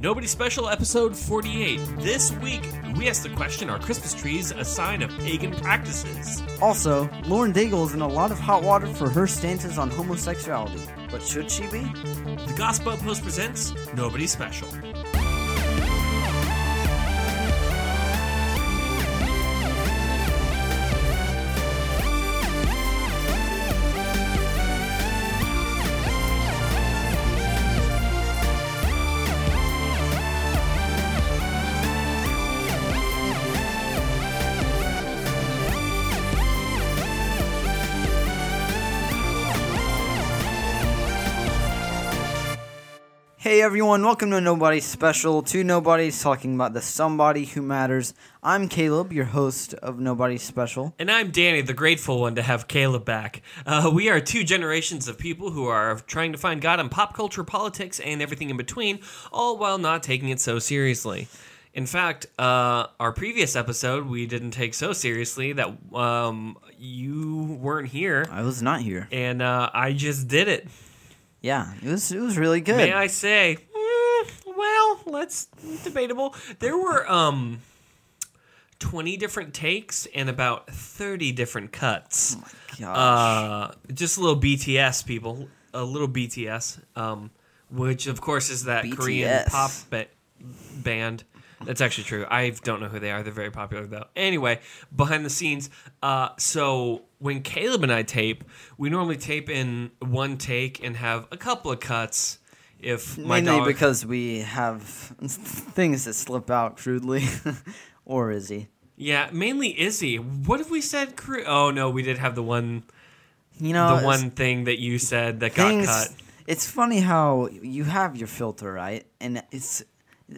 Nobody Special Episode 48. This week, we ask the question Are Christmas trees a sign of pagan practices? Also, Lauren Daigle is in a lot of hot water for her stances on homosexuality. But should she be? The Gospel Post presents Nobody Special. Everyone, welcome to Nobody Special. Two Nobodies talking about the somebody who matters. I'm Caleb, your host of Nobody Special. And I'm Danny, the grateful one to have Caleb back. Uh, we are two generations of people who are trying to find God in pop culture, politics, and everything in between, all while not taking it so seriously. In fact, uh, our previous episode we didn't take so seriously that um, you weren't here, I was not here. and uh, I just did it. Yeah, it was it was really good. May I say? mm, well, let's debatable. There were um twenty different takes and about thirty different cuts. Oh my gosh. Uh, just a little BTS, people. A little BTS, um, which of course is that Korean BTS. pop ba- band. That's actually true. I don't know who they are. They're very popular though. Anyway, behind the scenes. Uh, so when Caleb and I tape, we normally tape in one take and have a couple of cuts. If my Mainly dog, because we have things that slip out crudely. or Izzy. yeah, mainly Izzy. What have we said? cru- Oh no, we did have the one, You know, the one thing that you said that got things. cut. It's funny how you have your filter right, and it's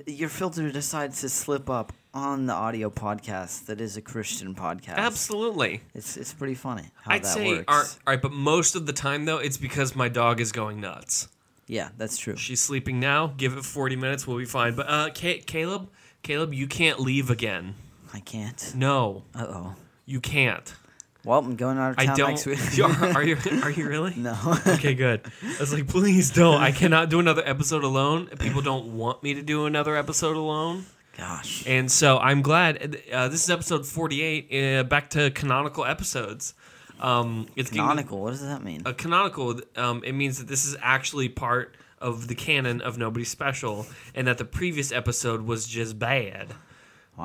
your filter decides to slip up on the audio podcast that is a Christian podcast. Absolutely. It's it's pretty funny how I'd that say, works. all right, all right, but most of the time though, it's because my dog is going nuts. Yeah, that's true. She's sleeping now. Give it 40 minutes, we'll be fine. But uh, Ca- Caleb, Caleb, you can't leave again. I can't. No, Uh oh. you can't. Well, I'm going out of town I don't. next week. are, you? Are you really? no. Okay, good. I was like, please don't. I cannot do another episode alone. People don't want me to do another episode alone. Gosh. And so I'm glad. Uh, this is episode 48. Uh, back to canonical episodes. Um, it's getting- Canonical. What does that mean? a canonical um, it means that this is actually part of the canon of nobody special and that the previous episode was just bad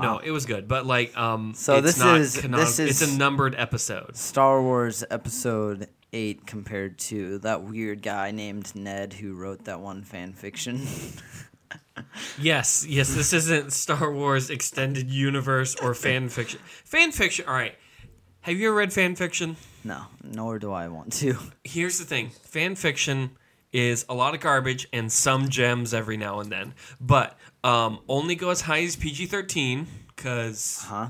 no it was good but like um So it's this not is- canon- this it's is- a numbered episode. Star Wars Episode Eight compared to that weird guy named Ned who wrote that one fan fiction. yes yes this isn't star wars extended universe or fan fiction. Fan fiction all right. Have you ever read fan fiction? No, nor do I want to. here's the thing. Fan fiction is a lot of garbage and some gems every now and then. But um, only go as high as pg-13 because Huh?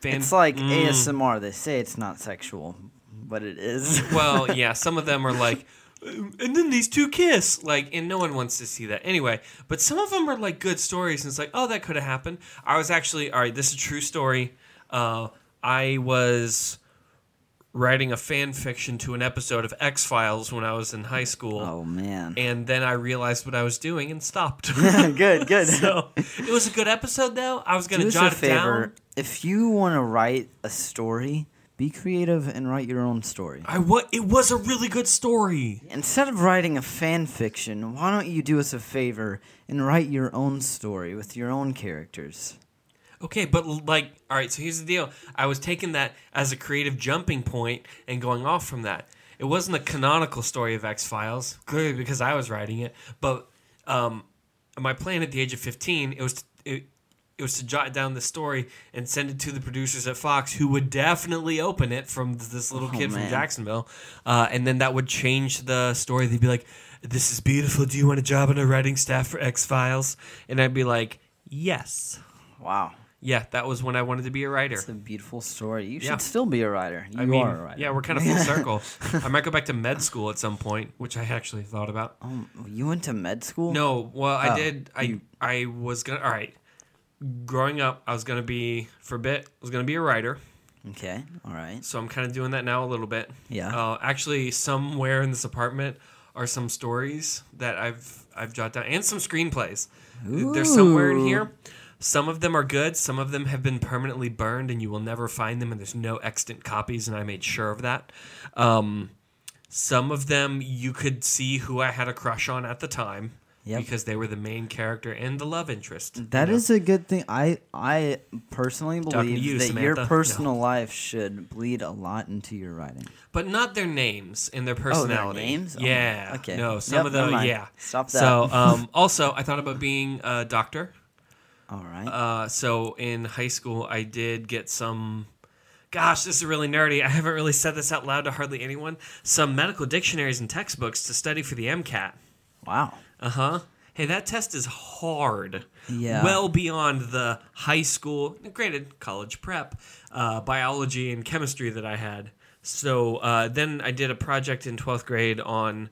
fan It's like Mm. ASMR. They say it's not sexual, but it is. well yeah some of them are like "Um, and then these two kiss like and no one wants to see that anyway but some of them are like good stories and it's like oh that could have happened i was actually all right this is a true story uh, i was writing a fan fiction to an episode of x-files when i was in high school oh man. and then I realized what I was doing and stopped. good, good. so it was a good episode, though. I was gonna us a jot it favor. down. If you want to write a story, be creative and write your own story. I what? It was a really good story. Instead of writing a fan fiction, why don't you do us a favor and write your own story with your own characters? Okay, but like, all right. So here's the deal. I was taking that as a creative jumping point and going off from that. It wasn't a canonical story of X Files, clearly because I was writing it. But um, my plan at the age of 15, it was to, it, it was to jot down the story and send it to the producers at Fox, who would definitely open it from this little Oh, kid from. Jacksonville, uh, and then that would change the story. They'd be like, "This is beautiful. Do you want a job on a writing staff for X Files?" And I'd be like, "Yes." Wow. Yeah, that was when I wanted to be a writer. It's a beautiful story. You should Yeah. still be a writer. You I mean, are a writer. yeah, we're kind of full circle. I might go back to med school at some point, which I actually thought about. Um, you went to med school? No, well, I Oh, did. I you- I was gonna. All right, growing up, I was gonna be for a bit. I was gonna be a writer. Okay. All right. So I'm kind of doing that now a little bit. Yeah. Uh, actually, somewhere in this apartment are some stories that I've I've jotted down, and some screenplays. They're somewhere in here. Some of them are good. Some of them have been permanently burned, and you will never find them. And there's no extant copies, and I made sure of that. Um, some of them you could see who I had a crush on at the time Yep. because they were the main character and the love interest. That you know? is a good thing. I I personally believe you, that your Samantha. personal life should bleed a lot into your writing. but not their names and their Oh, their personality. names? Oh Yeah. okay. No, some Yep, of them. yeah. Stop that. So um, also, I thought about being a doctor. All right. Uh, so in high school, I did get some. Gosh, this is really nerdy. I haven't really said this out loud to hardly anyone. Some medical dictionaries and textbooks to study for the MCAT. wow. Uh huh. Hey, that test is hard. Yeah. Well beyond the high school, granted, college prep, uh, biology and chemistry that I had. So uh, then I did a project in 12th grade on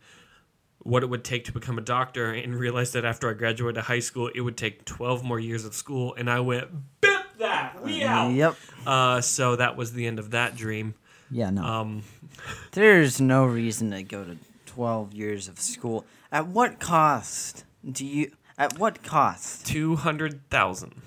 what it would take to become a doctor and realized that after I graduated high school, it would take 12 more years of school. And I went, bip that, we out. Yep. Uh, so that was the end of that dream. Yeah. No. Um, There's no reason to go to 12 years of school. At what cost do you? At what cost? 200,000.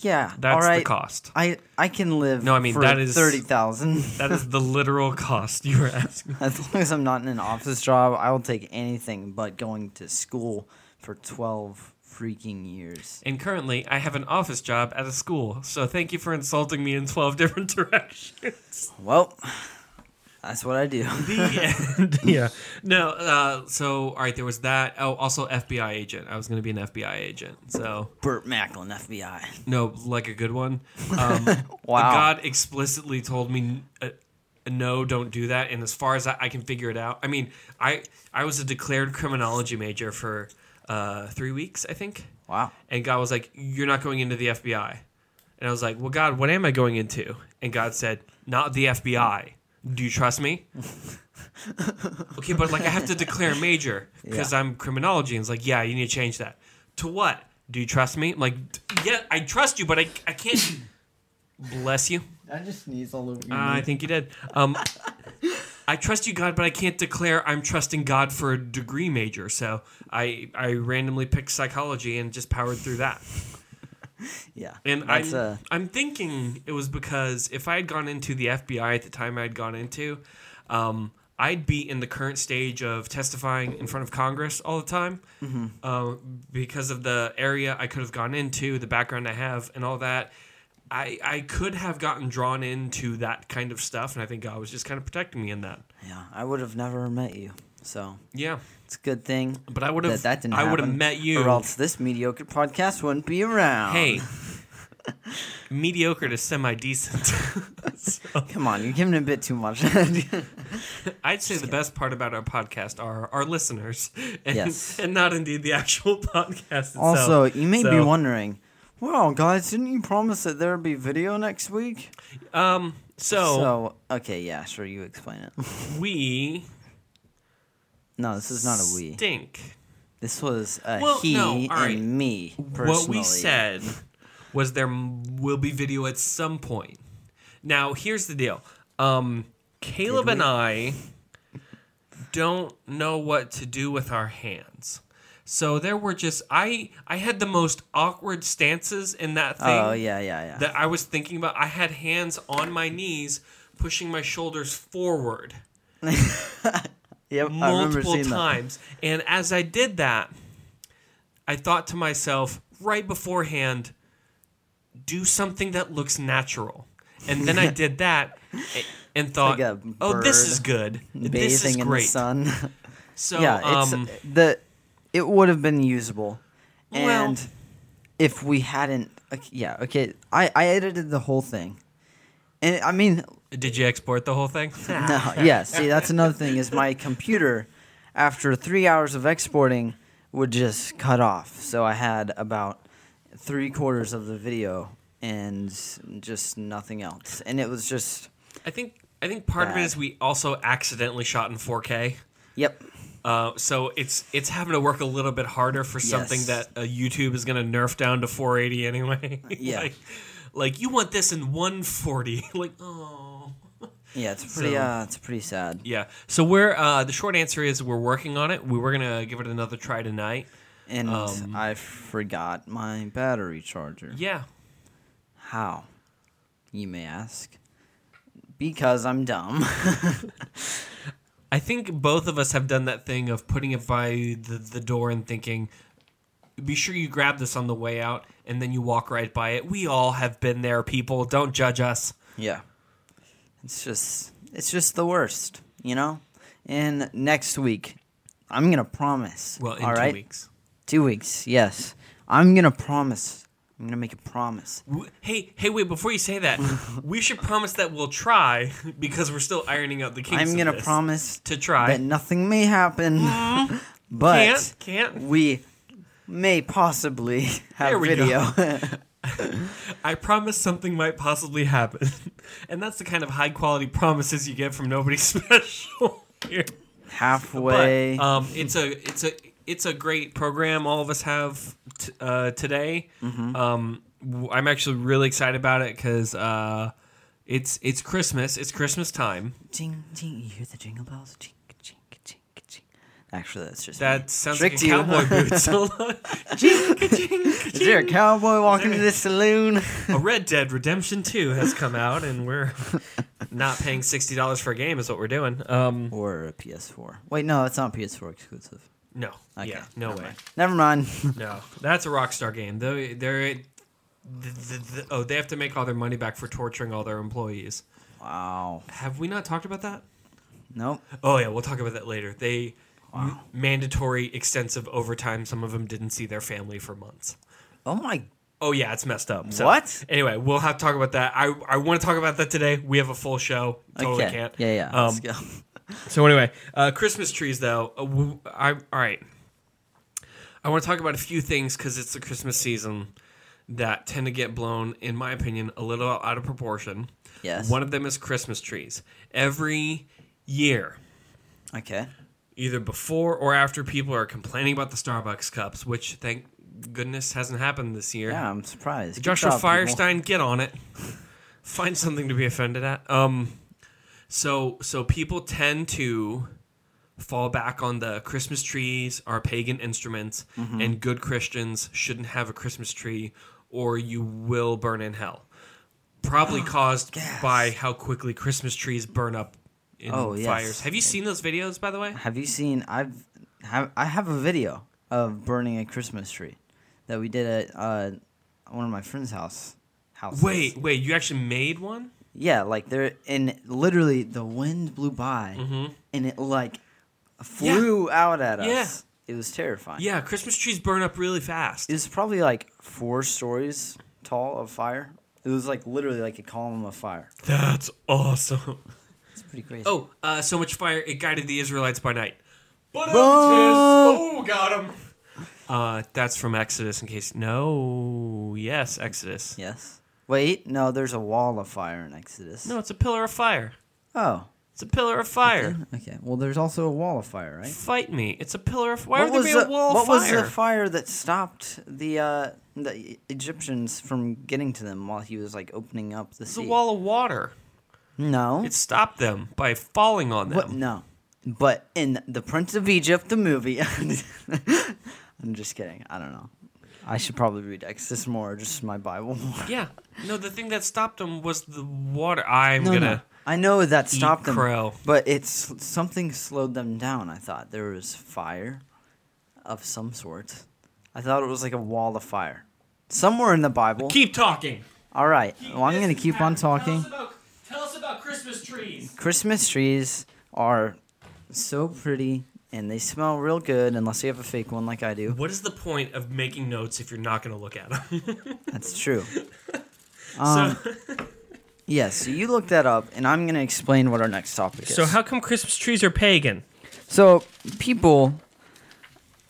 Yeah. That's all right. the cost. I I can live. No, I mean, for that is- thirty thousand. That is the literal cost you were asking. As long as I'm not in an office job, I will take anything but going to school for 12 freaking years. And currently, I have an office job at a school. So thank you for insulting me in 12 different directions. Well, that's what I do. the end. Yeah. No, uh, so, all right, there was that. Oh, also FBI agent. I was going to be an FBI agent. So, Burt Macklin, FBI. no, like a good one. Um, Wow. God explicitly told me. Uh, no, don't do that. And as far as I, I can figure it out, I mean, I I was a declared criminology major for uh, three weeks, I think. Wow. And God was like, You're not going into the FBI. And I was like, Well, God, what am I going into? And God said, Not the FBI. Do you trust me? okay, but like I have to declare a major because Yeah. I'm criminology. And it's like, Yeah, you need to change that. To what? Do you trust me? I'm like, Yeah, I trust you, but I, I can't. Bless you. I just sneezed all over you. Uh, I think you did. Um, I trust you, God, but I can't declare I'm trusting God for a degree major. So I I randomly picked psychology and just powered through that. yeah. And I'm, uh, I'm thinking it was because if I had gone into the FBI at the time I'd gone into, um, I'd be in the current stage of testifying in front of Congress all the time Mm-hmm. uh, because of the area I could have gone into, the background I have, and all that. I, I could have gotten drawn into that kind of stuff, and I think God was just kind of protecting me in that. yeah. I would have never met you, so Yeah, it's a good thing but I would have. that didn't I would have met you. or else this mediocre podcast wouldn't be around. Hey, mediocre to semi decent. come on, you're giving a bit too much. I'd say the best part about our podcast are our listeners, and, Yes. and not indeed the actual podcast itself. also, you may be wondering, well, guys, didn't you promise that there would be video next week? um, so, So, okay, yeah, sure, you explain it. we No, this is not a we. stink. This was a Well, he no, right. and me. Personally. What we said was there will be video at some point. Now, here's the deal. Um, Caleb and I don't know what to do with our hands. So there were just I I had the most awkward stances in that thing. Oh yeah, yeah, yeah. that I was thinking about. I had hands on my knees, pushing my shoulders forward. Yep, multiple times. And as I did that, I thought to myself right beforehand, do something that looks natural. And then I did that and thought, Like oh, this is good. This is Bathing in the great. sun. So, yeah, it's um, the it would have been usable, Well- and if we hadn't, yeah, okay, I I edited the whole thing, and I mean, did you export the whole thing? no, yeah, see, that's another thing is my computer, after three hours of exporting, would just cut off. So I had about three quarters of the video and just nothing else, and it was just, I think I think part of it is we also accidentally shot in 4K. yep, Uh, so it's it's having to work a little bit harder for something Yes. that uh, YouTube is going to nerf down to 480 anyway. Yeah. like, like you want this in 140. like oh. Yeah, it's pretty, So- uh, it's pretty sad. Yeah. So we're uh, the short answer is we're working on it. We were gonna give it another try tonight. And Um, I forgot my battery charger. Yeah. How? You may ask. Because I'm dumb. I think both of us have done that thing of putting it by the, the door and thinking, be sure you grab this on the way out, and then you walk right by it. We all have been there, people. Don't judge us. yeah. It's just it's just the worst, you know? And next week, I'm gonna promise. Well, in all two right? weeks. Two weeks, yes. I'm gonna promise. I'm gonna make a promise. W- Hey, hey, wait! Before you say that, we should promise that we'll try because we're still ironing out the kinks. I'm gonna promise to try. that nothing may happen, mm-hmm. but can't, can't. we may possibly have There we go. I promise something might possibly happen, and that's the kind of high quality promises you get from nobody special here. Halfway. But um, it's a it's a it's a great program all of us have t- uh, today. Mm-hmm. Um, I'm actually really excited about it because uh, it's it's Christmas. It's Christmas time. Jing, jing. You hear the jingle bells? Jing. Actually, that's just That me. sounds Tricked like a cowboy boots. On. Jing, Is there a cowboy walking to the saloon? A Red Dead Redemption 2 has come out, and we're not paying sixty dollars for a game. Is what we're doing. Um, or a PS4. Wait, no, it's not PS4 exclusive. no, Okay, yeah, no never way. mind. Never mind. No, that's a Rockstar game. They're, they're the, the, the, oh, they have to make all their money back for torturing all their employees. wow. Have we not talked about that? Nope. Oh yeah, we'll talk about that later. They m- mandatory extensive overtime. Some of them didn't see their family for months. Oh my. Oh yeah, it's messed up. So, What? Anyway, we'll have to talk about that. I I want to talk about that today. We have a full show. Totally okay. can't. Yeah, yeah. Um, Let's go. So anyway, uh, Christmas trees though. Uh, w- I all right. I want to talk about a few things because it's the Christmas season that tend to get blown, in my opinion, a little out of proportion. Yes. One of them is Christmas trees. Every year, Okay. Either before or after people are complaining about the Starbucks cups, which thank goodness hasn't happened this year. Yeah, I'm surprised. Joshua job, people. Feuerstein, get on it. Find something to be offended at. Um, so so people tend to fall back on the Christmas trees are pagan instruments, Mm-hmm. and good Christians shouldn't have a Christmas tree, or you will burn in hell. Probably caused Gas. by how quickly Christmas trees burn up in Oh, yes. fires. Have you seen those videos, by the way? Have you seen? I've have I have a video of burning a Christmas tree that we did at uh, one of my friend's house. Houses. Wait, wait, you actually made one? Yeah, like there, and literally the wind blew by, Mm-hmm. and it like flew out at us. Yeah. It was terrifying. Yeah, Christmas trees burn up really fast. It was probably like four stories tall of fire. It was like literally like a column of fire. That's awesome. It's pretty crazy. Oh, uh, so much fire it guided the Israelites by night. But oh, got him. Uh, that's from Exodus. In case no, yes, Exodus. Yes. Wait, no, there's a wall of fire in Exodus. No, it's a pillar of fire. Oh. It's a pillar of fire. Okay. Well, there's also a wall of fire, right? Fight me. It's a pillar of. Why what would was there be the, a wall of what of was fire? the fire that stopped the uh, the Egyptians from getting to them while he was like opening up the it's sea? a wall of water. No. It stopped them by falling on them. What? No. But in the Prince of Egypt, the movie, I'm just kidding. I don't know. I should probably read Exodus more, just my Bible more. Yeah. No, the thing that stopped them was the water. I'm No, gonna. no. I know that stopped them, crow. but it's something slowed them down. I thought there was fire of some sort. I thought it was like a wall of fire somewhere in the Bible. Keep talking. All right. Well, I'm gonna keep on talking. Tell us about, tell us about Christmas trees. Christmas trees are so pretty and they smell real good unless you have a fake one like I do. What is the point of making notes if you're not going to look at them? That's true. Um, so, yes, so you look that up, and I'm going to explain what our next topic is. so how come Christmas trees are pagan? So people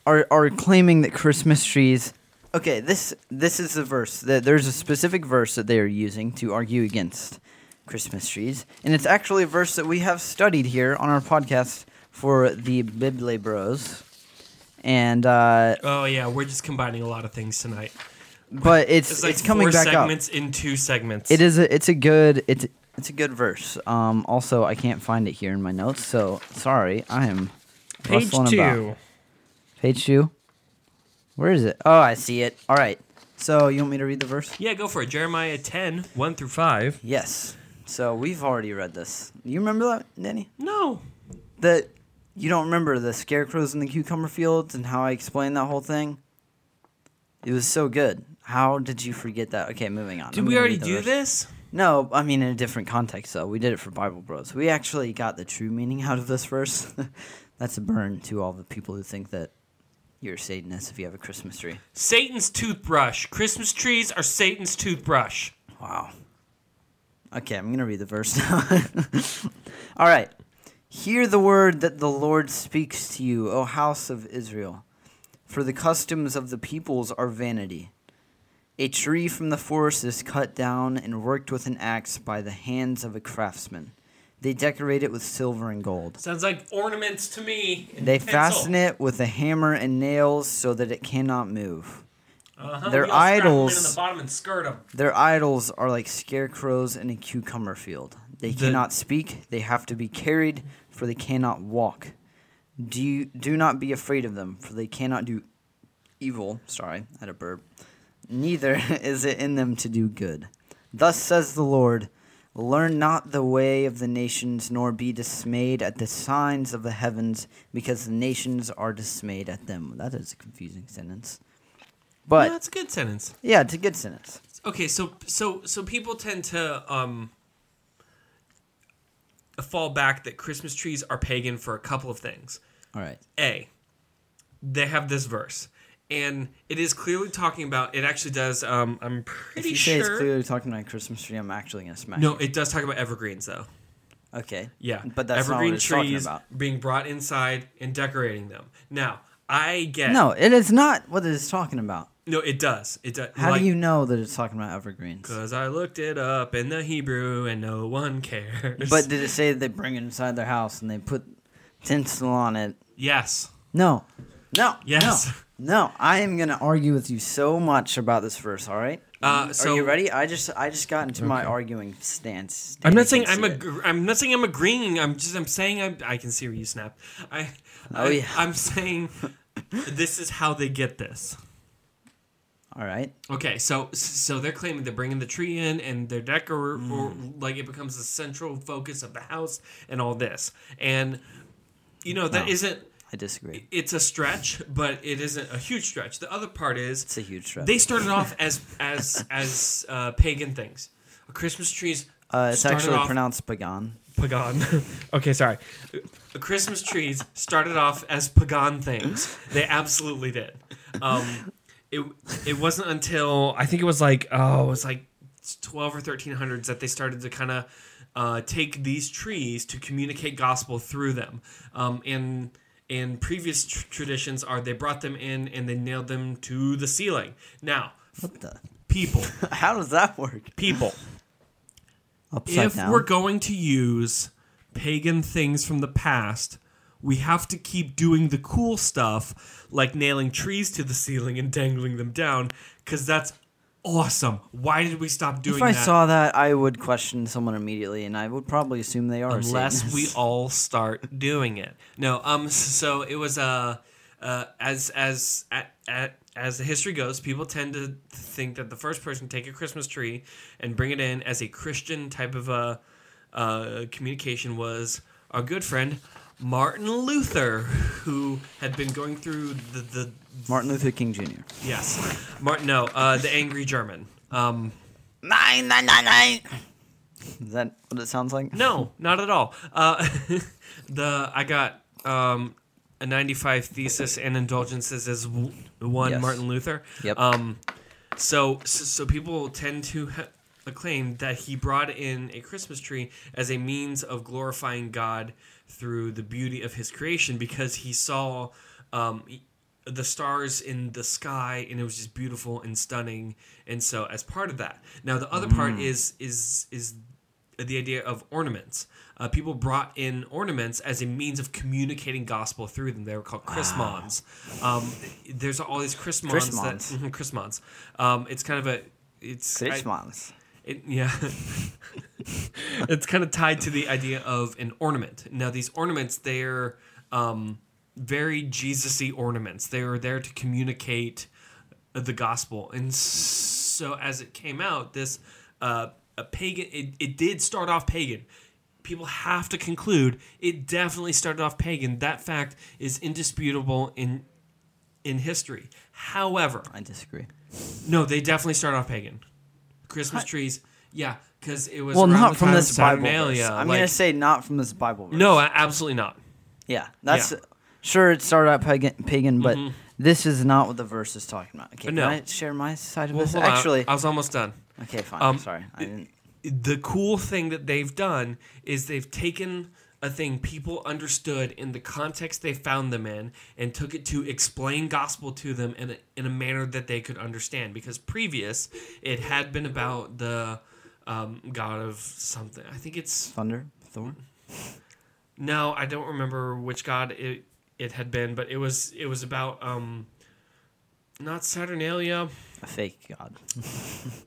are are claiming that Christmas trees. Okay, this this is the verse. That there's a specific verse that they are using to argue against Christmas trees, and it's actually a verse that we have studied here on our podcast for the Bible Bros. And uh, Oh yeah, we're just combining a lot of things tonight. but it's It's it's, like coming four back up. segments in two segments. It is a it's a good it's it's a good verse. Um, also, I can't find it here in my notes, so sorry. I am page two. about. Page two. Where is it? Oh, I see it. All right. So you want me to read the verse? Yeah, go for it. Jeremiah 10, 1 through 5. Yes. So we've already read this. You remember that, Danny? No. That you don't remember the scarecrows in the cucumber fields and how I explained that whole thing? It was so good. How did you forget that? Okay, moving on. Did I'm we already do verse. this? No, I mean in a different context though. We did it for Bible Bros. We actually got the true meaning out of this verse. That's a burn to all the people who think that you're a Satanist if you have a Christmas tree. Satan's toothbrush. Christmas trees are Satan's toothbrush. Wow. Okay, I'm going to read the verse now. All right. Hear the word that the Lord speaks to you, O house of Israel. For the customs of the peoples are vanity. A tree from the forest is cut down and worked with an axe by the hands of a craftsman. They decorate it with silver and gold. Sounds like ornaments to me. They pencil. fasten it with a hammer and nails so that it cannot move. Uh-huh. Their we all strap 'em in idols- in the bottom and skirt them. Their idols are like scarecrows in a cucumber field. They The- cannot speak, they have to be carried, for they cannot walk. Do you, do not be afraid of them, for they cannot do evil. Sorry, I had a burp. Neither is it in them to do good. Thus says the Lord Learn not the way of the nations, nor be dismayed at the signs of the heavens, because the nations are dismayed at them. That is a confusing sentence. But, that's a good sentence. yeah, it's a good sentence. Okay, so so so people tend to um fall back that Christmas trees are pagan for a couple of things. All right. A, they have this verse, and it is clearly talking about. It actually does. Um, I'm If pretty you say it's clearly talking about a Christmas tree, I'm actually gonna smack. No, you. it does talk about evergreens though. okay. Yeah, But that's not what evergreen talking trees about. being brought inside and decorating them. Now, I get No, it is not what it is talking about. No, it does. It does. How do you know that it's talking about evergreens? Because I looked it up in the Hebrew and no one cares. But did it say that they bring it inside their house and they put tinsel on it? yes, No, no, Yes. no, no. I am gonna argue with you so much about this verse. All right. Uh, Are you ready? I just I just got into my arguing stance. I'm not saying I'm ag- I'm not saying I'm agreeing. I'm just I'm saying I'm, I can see where you snap. I Oh, I, yeah. I'm saying this is how they get this. All right. Okay, so so they're claiming they're bringing the tree in and they're decor Mm. or like it becomes the central focus of the house and all this. And you know that No. not I disagree. it's a stretch, but it isn't a huge stretch. The other part is It's a huge stretch. they started off as as as uh, pagan things. Christmas trees uh, it's actually pronounced pagan. Pagan. okay, sorry. The Christmas trees started off as pagan things. They absolutely did. Um, it it wasn't until I think it was like oh it was like twelve or thirteen hundreds that they started to kind of uh, take these trees to communicate gospel through them. Um, and and previous tr- traditions are they brought them in and they nailed them to the ceiling. Now, What the? people, How does that work? people Upside if down. we're going to use pagan things from the past, we have to keep doing the cool stuff like nailing trees to the ceiling and dangling them down because that's awesome. Why did we stop doing If I that? saw that, I would question someone immediately, and I would probably assume they are. unless we all start doing it. No, um, so it was uh, uh as as at, at, as the history goes, people tend to think that the first person to take a Christmas tree and bring it in as a Christian type of a uh, communication was our good friend Martin Luther, who had been going through the the Martin Luther King Jr. yes, Martin no, uh, the angry German. Um, Nine nine nine nine. Is that what it sounds like? No, not at all. Uh, the I got um, a 95 thesis and indulgences as one Yes. Martin Luther. Yep. Um, so, so so people tend to ha- acclaim that he brought in a Christmas tree as a means of glorifying God through the beauty of His creation because he saw. Um, the stars in the sky and it was just beautiful and stunning and so as part of that now the other part is is is the idea of ornaments. Uh, people brought in ornaments as a means of communicating gospel through them. They were called chrismons. Um, there's all these chrismons. Chrismons. That, chrismons. Um, it's kind of a. It's I- it, yeah. it's kind of tied to the idea of an ornament. Now, these ornaments, they're um, very Jesus-y ornaments. They were there to communicate the gospel, and so as it came out, this uh, a pagan. It, it did start off pagan. People have to conclude it definitely started off pagan. That fact is indisputable in in history. However, I disagree. no, they definitely started off pagan. Christmas trees, yeah, because it was Well, not from this Bible verse. I'm like- gonna say not from this Bible verse. no, absolutely not. Yeah, that's Yeah. sure. It started out pagan, pagan but this is not what the verse is talking about. Okay, No. can I share my side of Well, this? hold on, Actually, I was almost done. okay, fine. um, Sorry, I didn't. the cool thing that they've done is they've taken a thing people understood in the context they found them in and took it to explain gospel to them in a, in a manner that they could understand because previous it had been about the um, god of something i think it's Thunder, Thor. no i don't remember which god it, it had been but it was it was about um not saturnalia A fake god.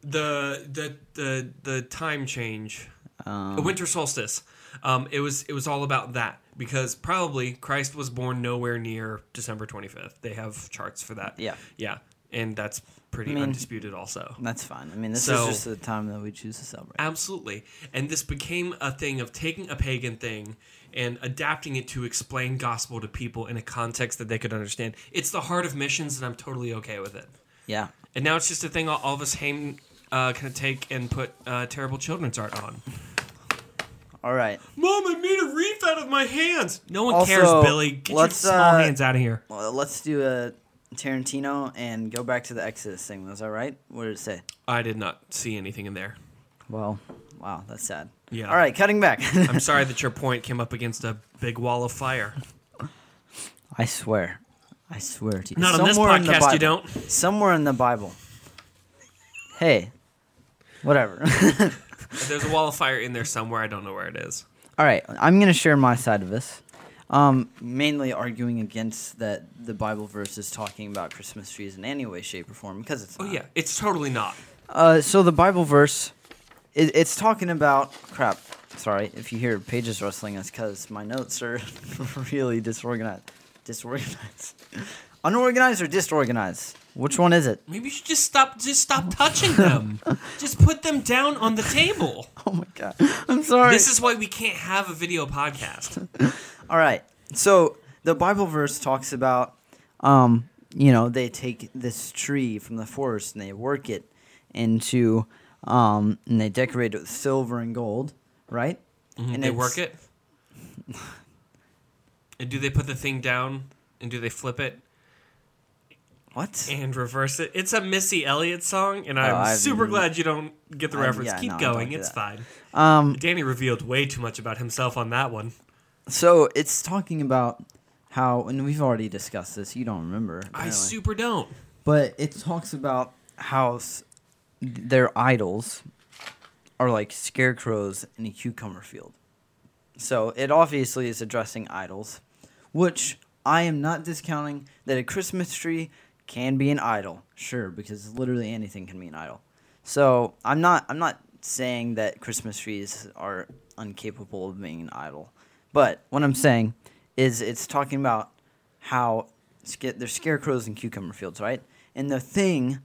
the the the the time change Um, a winter solstice. Um, it was it was all about that because probably Christ was born nowhere near December 25th. They have charts for that. Yeah. Yeah, and that's pretty I mean- undisputed also. That's fine. I mean, this So- is just the time that we choose to celebrate. Absolutely. And this became a thing of taking a pagan thing and adapting it to explain gospel to people in a context that they could understand. It's the heart of missions and I'm totally okay with it. Yeah. And now it's just a thing all, all of us Haim uh, can take and put uh, terrible children's art on. All right. Mom, I made a wreath out of my hands. No one Also, cares, Billy. Get your small uh, hands out of here. Well, let's do a Tarantino and go back to the Exodus thing. Was that right? What did it say? I did not see anything in there. Well, wow, that's sad. Yeah. All right, cutting back. I'm sorry that your point came up against a big wall of fire. I swear. I swear to you. Not on this Somewhere podcast, you don't. Somewhere in the Bible. Hey, whatever. There's a wall of fire in there somewhere. I don't know where it is. All right, I'm going to share my side of this. Um, mainly arguing against that the Bible verse is talking about Christmas trees in any way, shape, or form because it's Oh not. yeah, it's totally not. Uh, so the Bible verse, it, it's talking about crap. Sorry if you hear pages rustling, it's because my notes are really disorganized. Disorganized, unorganized or disorganized? Which one is it? Maybe you should just stop. Just stop touching them. just put them down on the table. Oh my god, I'm sorry. This is why we can't have a video podcast. All right. So the Bible verse talks about, um, you know, they take this tree from the forest and they work it into, um, and they decorate it with silver and gold, right? And they work it. And do they put the thing down? And do they flip it What? and reverse it? It's a Missy Elliott song, and I'm Oh, super glad you don't get the I- reference. yeah, Keep no, going, it's that. fine. Um, Danny revealed way too much about himself on that one. so it's talking about how, and we've already discussed this. You don't remember, I super don't. but it talks about how s- their idols are like scarecrows in a cucumber field. So it obviously is addressing idols, which I am not discounting that a Christmas tree can be an idol. Sure, because literally anything can be an idol. So I'm not I'm not saying that Christmas trees are incapable of being an idol. But what I'm saying is it's talking about how there's scarecrows in cucumber fields, right? And the thing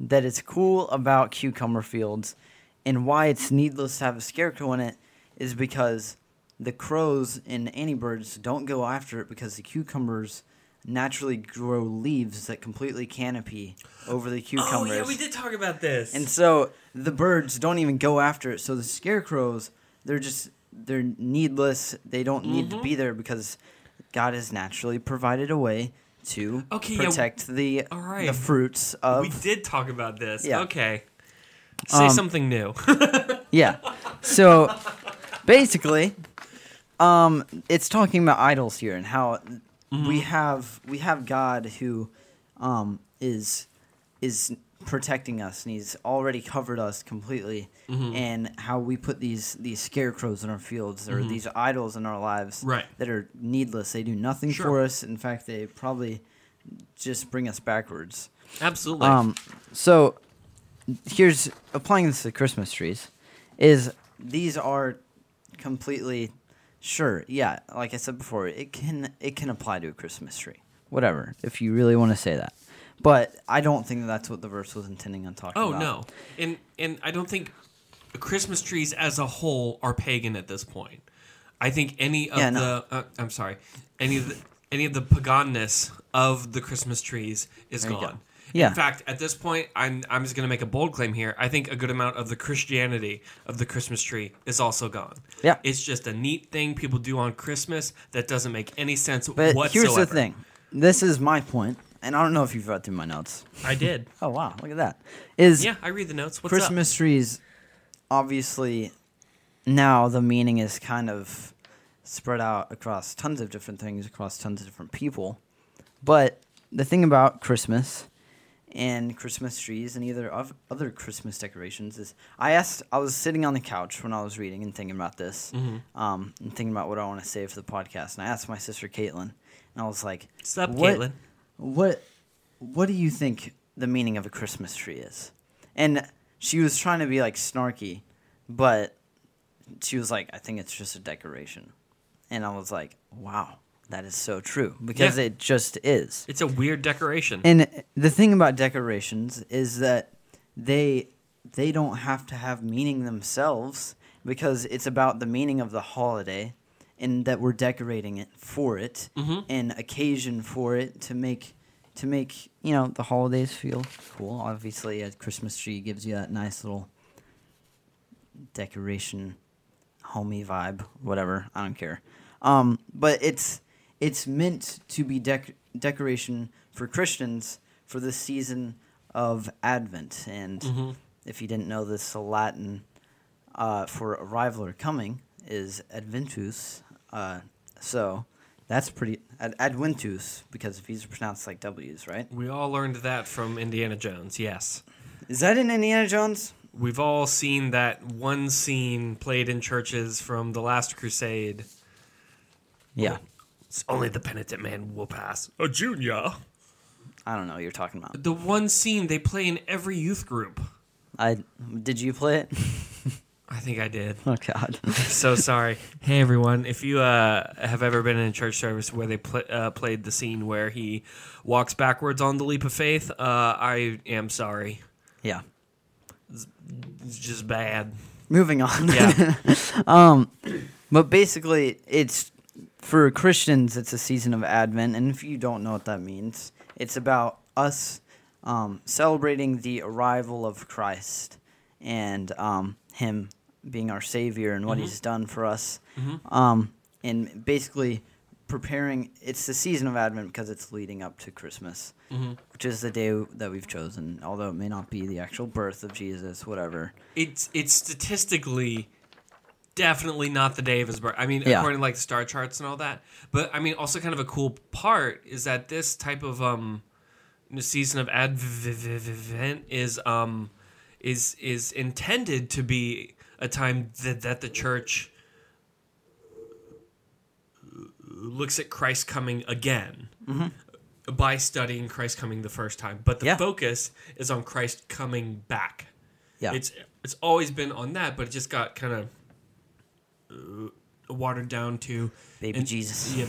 that is cool about cucumber fields and why it's needless to have a scarecrow in it is because the crows and any birds don't go after it because the cucumbers naturally grow leaves that completely canopy over the cucumbers. Oh yeah, we did talk about this. And so the birds don't even go after it. So the scarecrows, they're just they're needless. They don't need Mm-hmm. to be there because God has naturally provided a way to Okay, yeah, protect the all right. the fruits of we did talk about this. Yeah. Okay. Say Um, something new. yeah. So basically, um, it's talking about idols here and how Mm-hmm. we have we have God who um, is is protecting us and He's already covered us completely, Mm-hmm. and how we put these these scarecrows in our fields or these idols in our lives Right. that are needless. They do nothing Sure. for us. In fact, they probably just bring us backwards. Absolutely. Um, so here's applying this to Christmas trees, is these are completely sure, yeah, like I said before, it can it can apply to a Christmas tree, whatever, if you really want to say that. But I don't think that that's what the verse was intending on talking about. Oh about. no, and and I don't think Christmas trees as a whole are pagan at this point. I think any of Yeah, the uh, I'm sorry, any of the any of the paganness of the Christmas trees is There you go. Yeah. In fact, at this point, I'm I'm just going to make a bold claim here. I think a good amount of the Christianity of the Christmas tree is also gone. Yeah. It's just a neat thing people do on Christmas that doesn't make any sense But whatsoever. here's the thing. This is my point, and I don't know if you've read through my notes. I did. Oh wow, look at that. Is Yeah, I read the notes. What's Christmas trees obviously now the meaning is kind of spread out across tons of different things across tons of different people. But the thing about Christmas and Christmas trees and either of other Christmas decorations is I asked I was sitting on the couch when I was reading and thinking about this, Mm-hmm. um, and thinking about what I want to say for the podcast, and I asked my sister Caitlin, and I was like, what- Caitlin? what what do you think the meaning of a Christmas tree is? And she was trying to be like snarky, but she was like, I think it's just a decoration. And I was like, wow, that is so true because Yeah. it just is. It's a weird decoration. And the thing about decorations is that they they don't have to have meaning themselves because it's about the meaning of the holiday and that we're decorating it for it Mhm. and occasion for it to make to make you know the holidays feel cool. Obviously, a Christmas tree gives you that nice little decoration, homey vibe, whatever. I don't care. Um, but it's it's meant to be dec- decoration for Christians for the season of Advent. And Mhm. if you didn't know this, the Latin uh, for arrival or coming is Adventus. Uh, so that's pretty ad- Adventus because V's are pronounced like W's, right? We all learned that from Indiana Jones, yes. Is that in Indiana Jones? We've all seen that one scene played in churches from The Last Crusade. Yeah. It's only the penitent man will pass. A junior. I don't know what you're talking about. The one scene they play in every youth group. I did you play it? I think I did. oh God. so sorry. Hey everyone, if you uh, have ever been in a church service where they pl- uh, played the scene where he walks backwards on the leap of faith, uh, I am sorry. yeah. It's just bad. Moving on. Yeah. um, but basically, it's for Christians. It's a season of Advent, and if you don't know what that means, it's about us um, celebrating the arrival of Christ and um, Him being our Savior and what Mhm. He's done for us, Mhm. um, and basically preparing. It's the season of Advent because it's leading up to Christmas, hmm which is the day that we've chosen. Although it may not be the actual birth of Jesus, whatever. It's it's statistically definitely not the day of his birth. I mean, Yeah. according to like the star charts and all that. But I mean, also kind of a cool part is that this type of um season of Advent is um is is intended to be a time that that the church looks at Christ coming again. By studying Christ coming the first time, but the Yeah. focus is on Christ coming back. Yeah. It's it's always been on that, but it just got kind of watered down to Baby Jesus. Yeah,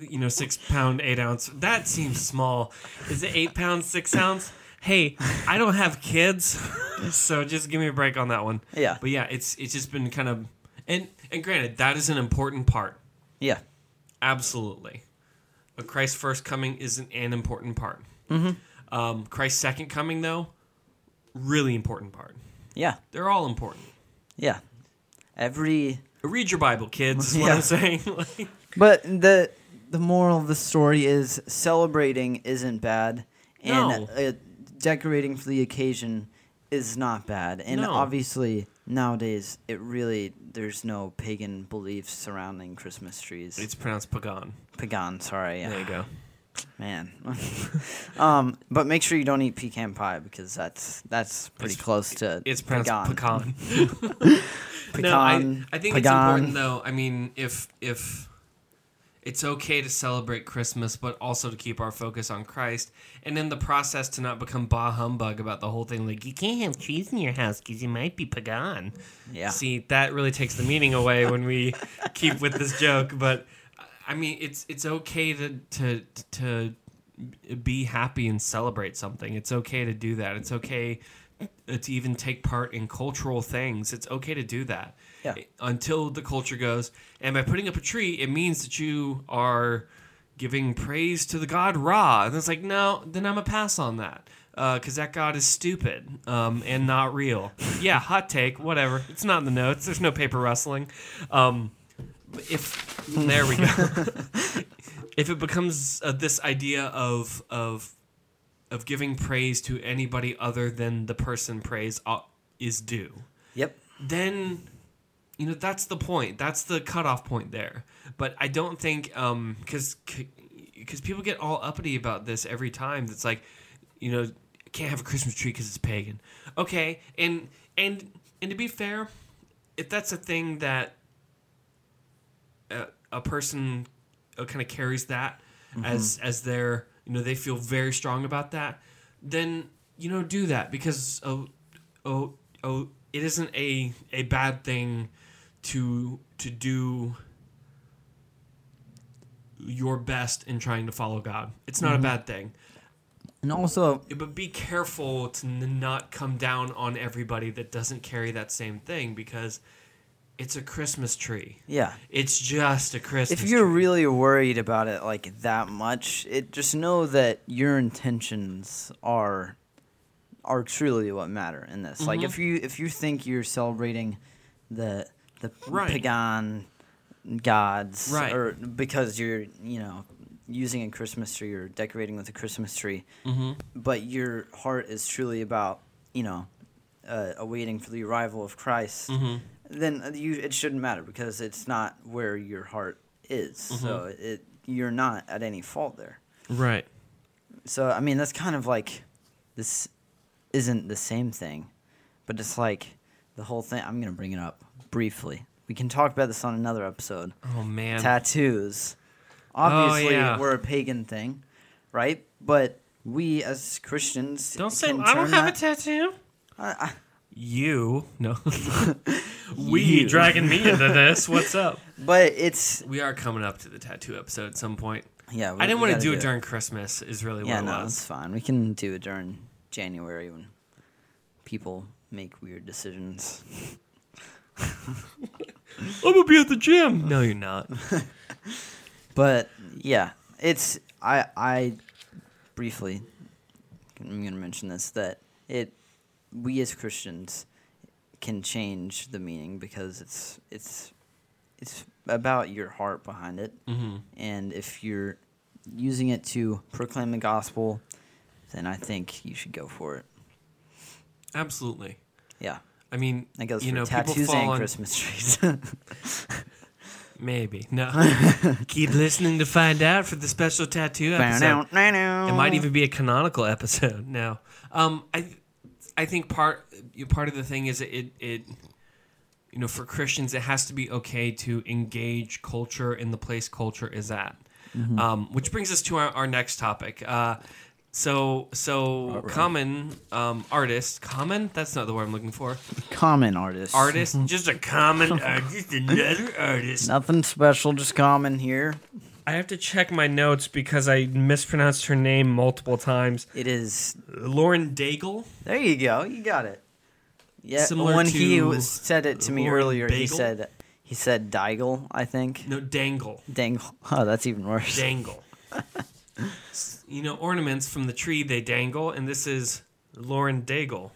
you know, six pound eight ounce. That seems small. Is it eight pounds six ounce? Hey, I don't have kids, so just give me a break on that one. Yeah. But yeah, it's it's just been kind of and and granted that is an important part. Yeah. Absolutely. But Christ's first coming isn't an important part. Mm-hmm. Um, Christ's second coming, though, really important part. Yeah. They're all important. Yeah. Every Read your Bible, kids. Is what Yeah. I'm saying. Like, but the the moral of the story is celebrating isn't bad and No. uh, decorating for the occasion is not bad. And No. obviously nowadays it really there's no pagan beliefs surrounding Christmas trees. it's pronounced pagan. pagan, sorry. There you go. Man. um, but make sure you don't eat pecan pie because that's that's pretty It's- close to It's pronounced pecan. Pecan, no, I, I think it's important though. I mean, if if it's okay to celebrate Christmas, but also to keep our focus on Christ, and in the process to not become bah humbug about the whole thing. Like you can't have cheese in your house because you might be pagan. Yeah. See, that really takes the meaning away when we keep with this joke. But I mean, it's it's okay to to to be happy and celebrate something. It's okay to do that. It's okay to even take part in cultural things. It's okay to do that. Yeah. Until the culture goes, and by putting up a tree, it means that you are giving praise to the god Ra. And it's like, no, then I'm a pass on that. Because that god is stupid um, and not real. Yeah, hot take, whatever. It's not in the notes. There's no paper rustling. Um, if there we go. if it becomes uh, this idea of of of giving praise to anybody other than the person praise uh, is due, Yep. then you know that's the point. That's the cutoff point there. But I don't think because because people get all uppity about this every time. It's like you know can't have a Christmas tree because it's pagan. Okay, and and and to be fair, if that's a thing that a, a person uh, kind of carries that as as their you know they feel very strong about that, then you know do that because oh oh oh it isn't a a bad thing to to do your best in trying to follow God. It's not a bad thing. And also, But be careful to not come down on everybody that doesn't carry that same thing because it's a Christmas tree. yeah. It's just a Christmas tree. If you're tree. really worried about it like that much, it just know that your intentions are are truly what matter in this. Like Mhm. if you if you think you're celebrating the the Right. pagan gods Right. or because you're, you know, using a Christmas tree or decorating with a Christmas tree, Mhm. but your heart is truly about, you know, uh, awaiting for the arrival of Christ, Mhm. Then you it shouldn't matter because it's not where your heart is. So mm-hmm. it you're not at any fault there. Right. So I mean that's kind of like this isn't the same thing, but it's like the whole thing. I'm gonna bring it up briefly. We can talk about this on another episode. Oh man. Tattoos, oh, obviously, yeah. we're a pagan thing, right? But we as Christians don't say I don't have that- a tattoo. I- I- You no. we You. dragging me into this. What's up? but it's We are coming up to the tattoo episode at some point. yeah. we- I didn't want to gotta do it during Christmas. Is really Yeah, what it no, was. it's fine. We can do it during January when people make weird decisions. I'm gonna be at the gym. No, you're not. But yeah, it's I I briefly I'm gonna mention this that it we as Christians can change the meaning because it's it's it's about your heart behind it, hmm and if you're using it to proclaim the gospel, then I think you should go for it. Absolutely. Yeah, I mean, that goes you know, tattoos and on- Christmas trees. Maybe no. Keep listening to find out for the special tattoo episode. It might even be a canonical episode now. Um, I, I think part part of the thing is it it, you know, for Christians, it has to be okay to engage culture in the place culture is at. Um, which brings us to our, our next topic. Uh, so so common um, artist, common. That's not the word I'm looking for. common artist. Artist, just a common, uh, just another artist. Nothing special, just common here. I have to check my notes because I mispronounced her name multiple times. It is. Lauren Daigle. There you go. You got it. Yeah. Similar when he was, said it to me Lauren earlier, he said he said Daigle. I think. No, Dangle. Dangle. Oh, that's even worse. Dangle. you know, ornaments from the tree they dangle, and this is Lauren Daigle.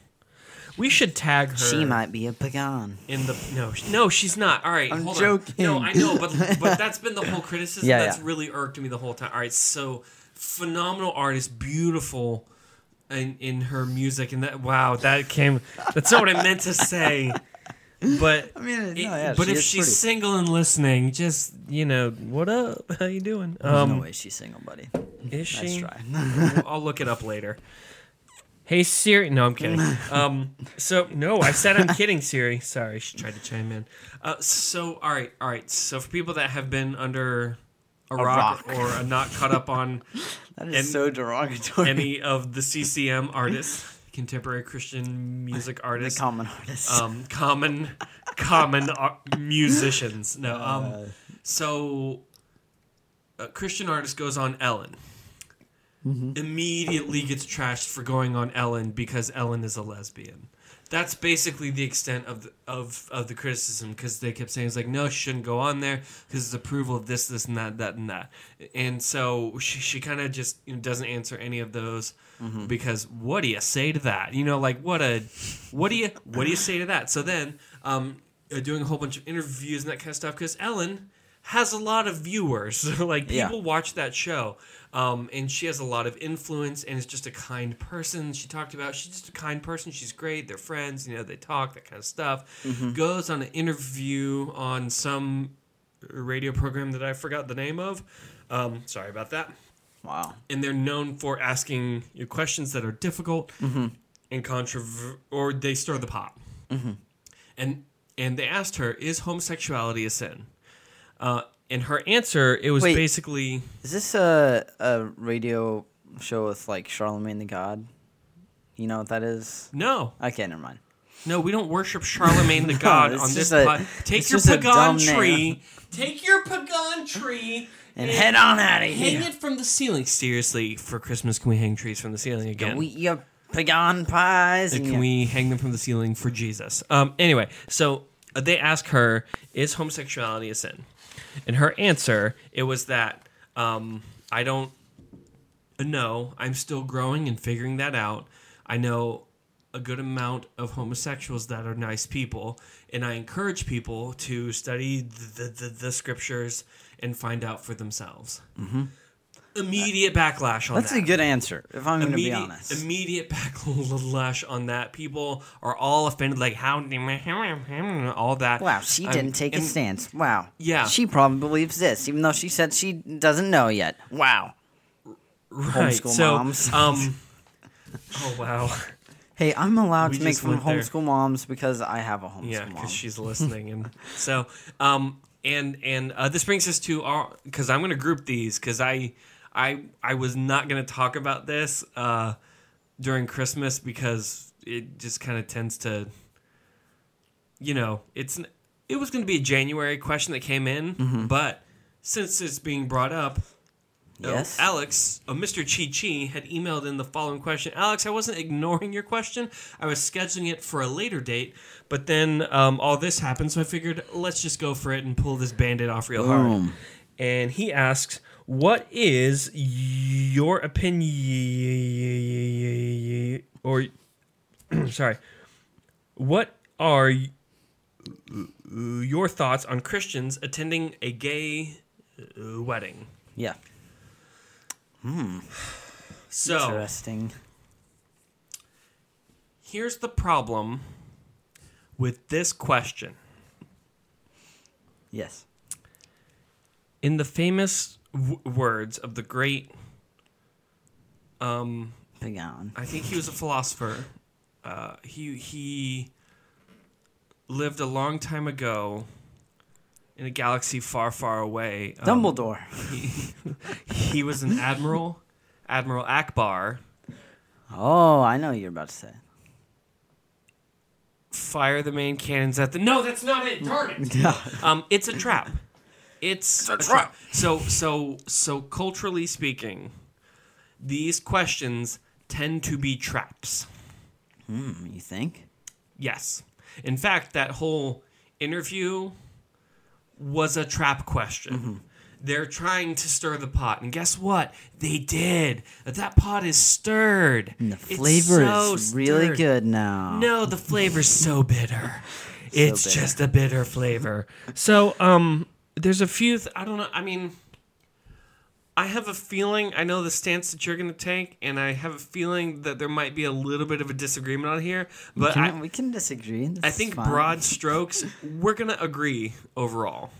We should tag her. She might be a pagan. in the no, no, she's not. All right, I'm hold joking. on. No, I know, but but that's been the whole criticism. Yeah, that's yeah. really irked me the whole time. All right, so phenomenal artist, beautiful in in her music, and that wow, that came. That's not what I meant to say. But I mean, no, yeah, but she if she's pretty. single and listening, just you know, what up? How you doing? There's Um, no way she's single, buddy. is Nice she? try. I'll look it up later. Hey Siri, no, I'm kidding. Um, so no, I said I'm kidding, Siri. Sorry, she tried to chime in. Uh, so all right, all right. So for people that have been under a, rock, rock. or a not caught up on That is And- so derogatory. any of the CCM artists, contemporary Christian music the artists, common artists, um, common common musicians. No, um, Uh, so a Christian artist goes on Ellen. Immediately gets trashed for going on Ellen because Ellen is a lesbian. That's basically the extent of the, of of the criticism because they kept saying it's like no, she shouldn't go on there because it's approval of this, this, and that, that, and that. And so she she kind of just you know, doesn't answer any of those because what do you say to that? You know, like what a what do you what do you say to that? So then, um, doing a whole bunch of interviews and that kind of stuff because Ellen has a lot of viewers. like Yeah. people watch that show. Um, and she has a lot of influence and is just a kind person. She talked about she's just a kind person. She's great. They're friends. You know, they talk that kind of stuff. Goes on an interview on some radio program that I forgot the name of. Um, sorry about that. wow. And they're known for asking you questions that are difficult and controver- or they stir the pot. And and they asked her, "Is homosexuality a sin?" Uh, and her answer, it was Wait. basically. Is this a a radio show with like Charlemagne the God? You know what that is? No, Okay, never mind. no, we don't worship Charlemagne the God it's on this just a- pod. Take your pagan tree. Take your pagan tree And head on out of here. hang it from the ceiling. Seriously, for Christmas, can we hang trees from the ceiling again? We eat your pagan pies. And Can we hang them from the ceiling for Jesus? Um, anyway, so uh, they ask her, "Is homosexuality a sin?" And her answer, it was that um, I don't know. I'm still growing and figuring that out. I know a good amount of homosexuals that are nice people, and I encourage people to study the the, the scriptures and find out for themselves. Mm-hmm. Immediate backlash on that. That's that a good answer, if I'm going to be honest. immediate backlash on that. People are all offended, like how all that. Wow, she Um, didn't take a stance. Wow. Yeah. She probably believes this, even though she said she doesn't know yet. Wow. Right. Homeschool so, moms. um, oh wow, Hey, I'm allowed We to make fun of went there. homeschool moms because I have a homeschool yeah, mom. because she's listening, and so um, and and uh, this brings us to our because I'm going to group these because I I I was not going to talk about this uh during Christmas because it just kind of tends to, you know, it's it was going to be a January question that came in, Mm-hmm. but since it's being brought up, uh, Yes. Alex, uh, Mr. Chi Chi, had emailed in the following question. Alex, I wasn't ignoring your question. I was scheduling it for a later date, but then um, all this happened, so I figured let's just go for it and pull this bandit off real hard. And he asks, "What is your opinion, or sorry, what are your thoughts on Christians attending a gay uh, wedding?" Yeah. Hmm. So Interesting. here's the problem with this question. Yes. In the famous w- words of the great, um, Pagan. I think he was a philosopher. Uh, he he lived a long time ago in a galaxy far, far away. Um, Dumbledore. He, he was an admiral, Admiral Ackbar. Oh, I know what you're about to say. Fire the main cannons at the. No, that's not it. Darn it. Um, it's a trap. It's, a trap. So so so culturally speaking, these questions tend to be traps. Hmm, you think? Yes. In fact, that whole interview was a trap question. Mm-hmm. They're trying to stir the pot, and guess what? They did. That pot is stirred. And the flavor so is really stirred. good now. No, the flavor's so bitter. It's bitter. just a bitter flavor. So, um, there's a few. Th- I don't know. I mean, I have a feeling. I know the stance that you're going to take, and I have a feeling that there might be a little bit of a disagreement on here. But Can- I, we can disagree. This I think broad strokes, we're going to agree overall.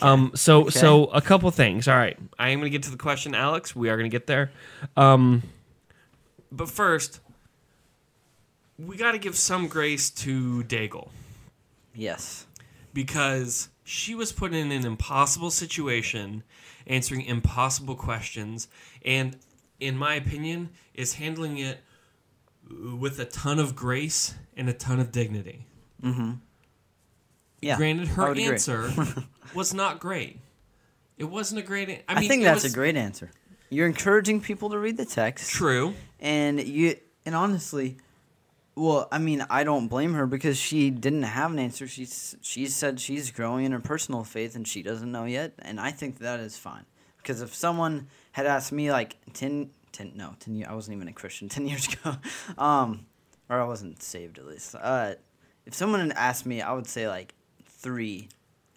Um. So so a couple things. All right. I am going to get to the question, Alex. We are going to get there. Um. But first, we got to give some grace to Daigle. Yes. because she was put in an impossible situation, answering impossible questions, and in my opinion, is handling it with a ton of grace and a ton of dignity. Mm-hmm. Yeah. Granted, her answer was not great. It wasn't a great. an- I, mean, I, think that's was a great answer. You're encouraging people to read the text. true. And you and honestly, well, I mean, I don't blame her because she didn't have an answer. She's she said she's growing in her personal faith and she doesn't know yet, and I think that is fine. Because if someone had asked me like 10, 10 no, 10 years, I wasn't even a Christian 10 years ago. Um or I wasn't saved at least. Uh if someone had asked me, I would say like 3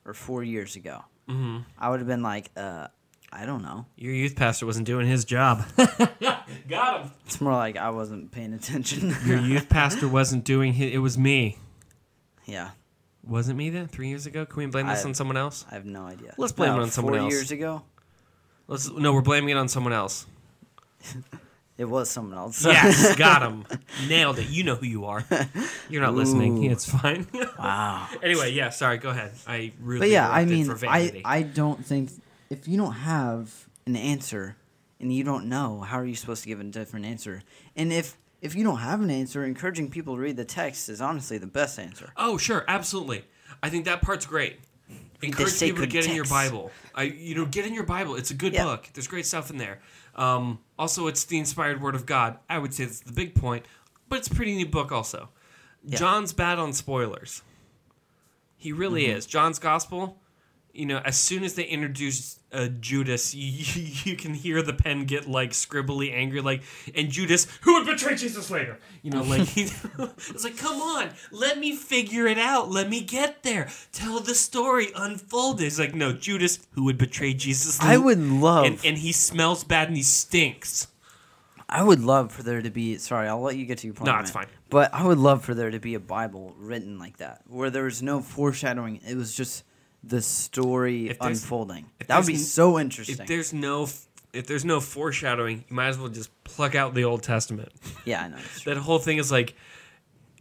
or 4 years ago. hmm I would have been like, uh I don't know. Your youth pastor wasn't doing his job. Got him. It's more like I wasn't paying attention. Your youth pastor wasn't doing his. It was me. yeah. Wasn't me then? Three years ago? Can we blame this I- on someone else? I have no idea. Let's blame No, it on someone four else. years ago, Let's. No, we're blaming it on someone else. it was someone else. Yes, got him. Nailed it. You know who you are. You're not listening. Ooh. It's fine. wow. anyway, yeah. Sorry. Go ahead. I really. But yeah, I mean, for I vanity. I don't think if you don't have an answer and you don't know, how are you supposed to give a different answer? And if if you don't have an answer, encouraging people to read the text is honestly the best answer. Oh, sure, absolutely. I think that part's great. Encourage people to get in your. Bible. I, you know, get in your Bible. It's a good Yeah. book. There's great stuff in there. Um, also, it's the inspired Word of God. I would say that's the big point, but it's a pretty neat book. Also, Yeah. John's bad on spoilers. He really Mm-hmm. is. John's Gospel. You know, as soon as they introduce uh, Judas, you, you can hear the pen get like scribbly, angry, like, and Judas, who would betray Jesus later? You know, like, it's like, come on, let me figure it out. Let me get there. Tell the story, unfold it. It's like, no, Judas, who would betray Jesus I would love And, and he smells bad and he stinks. I would love for there to be. Sorry, I'll let you get to your point. No, it's fine. But I would love for there to be a Bible written like that, where there was no foreshadowing. It was just the story unfolding. That would be so interesting. If there's no. If there's no foreshadowing, you might as well just pluck out the Old Testament. yeah, I know. That whole thing is like,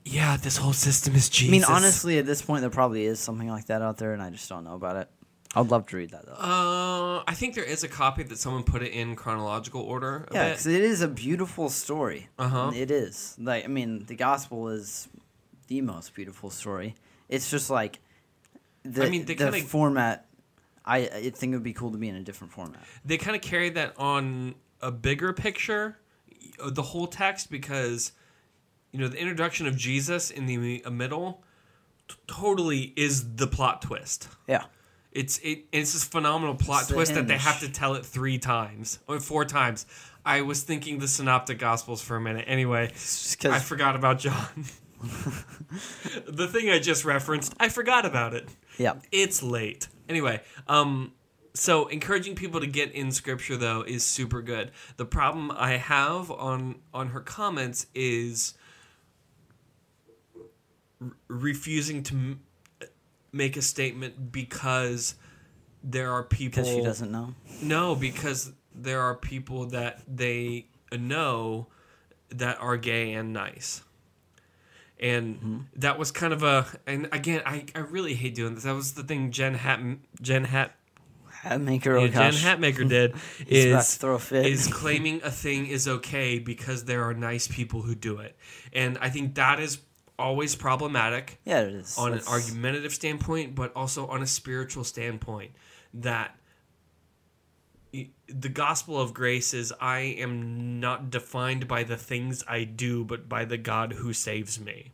yeah, this whole system is Jesus. I mean, honestly, at this point, there probably is something like that out there, and I just don't know about it. I'd love to read that though. Uh, I think there is a copy that someone put it in chronological order. Yeah, because it is a beautiful story. Uh-huh. It is. Like, I mean, the gospel is the most beautiful story. It's just like the I mean, they the kinda- format. I I think it would be cool to be in a different format. they kind of carry that on a bigger picture, the whole text, because you know the introduction of Jesus in the middle t- totally is the plot twist. Yeah. It's it, it's this phenomenal plot It's the twist that they have to tell it three times or four times. I was thinking the synoptic gospels for a minute. Anyway, I forgot about John. the thing I just referenced, I forgot about it. yeah. It's late. Anyway, um, so encouraging people to get in scripture though is super good. The problem I have on on her comments is r- refusing to m- make a statement because there are people Because she doesn't know. no, because there are people that they know that are gay and nice. And Mm-hmm. that was kind of a and again I, I really hate doing this. That was the thing Jen Hat Jen Hat Hatmaker, oh yeah, Jen. Hatmaker did is throw a fit. is claiming a thing is okay because there are nice people who do it. And I think that is always problematic yeah, it is. on That's- an argumentative standpoint, but also on a spiritual standpoint. That the gospel of grace is I am not defined by the things I do, but by the God who saves me.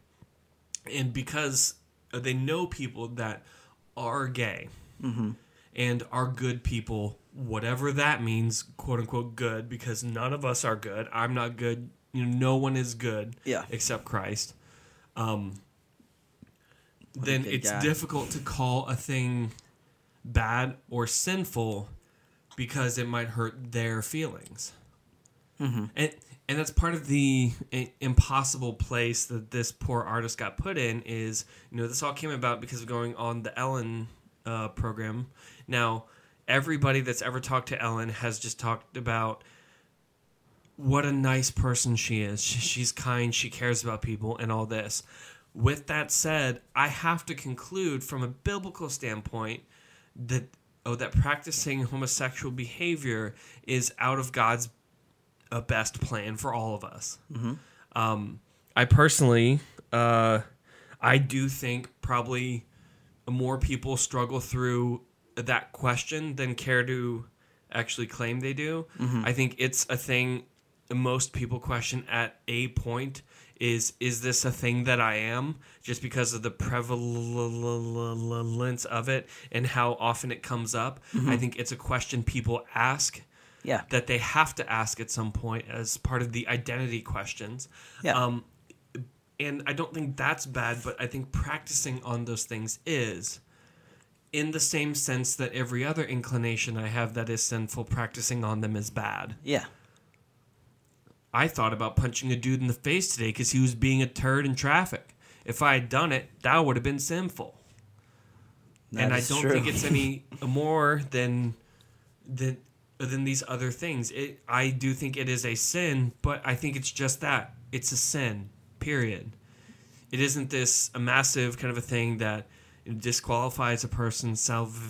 And because they know people that are gay and are good people, whatever that means, quote unquote good, because none of us are good. I'm not good. You know, no one is good Yeah. except Christ. Um, then it's guy. difficult to call a thing bad or sinful because it might hurt their feelings. Mm-hmm. And and that's part of the impossible place that this poor artist got put in is you know this all came about because of going on the Ellen uh, program. Now everybody that's ever talked to Ellen has just talked about what a nice person she is. She- She's kind. She cares about people and all this. with that said, I have to conclude from a biblical standpoint that oh that practicing homosexual behavior is out of God's uh, best plan for all of us. Um, I personally, uh, I do think probably more people struggle through that question than care to actually claim they do. I think it's a thing most people question at a point is is this a thing that I am just because of the prevalence of it and how often it comes up. I think it's a question people ask Yeah. that they have to ask at some point as part of the identity questions. Yeah. Um, and I don't think that's bad, but I think practicing on those things is. In the same sense that every other inclination I have that is sinful, practicing on them is bad. Yeah. I thought about punching a dude in the face today because he was being a turd in traffic. If I had done it, that would have been sinful. That and I don't true. think it's any more than than than these other things. It, I do think it is a sin, but I think it's just that it's a sin. Period. It isn't this a massive kind of a thing that disqualifies a person's salvation,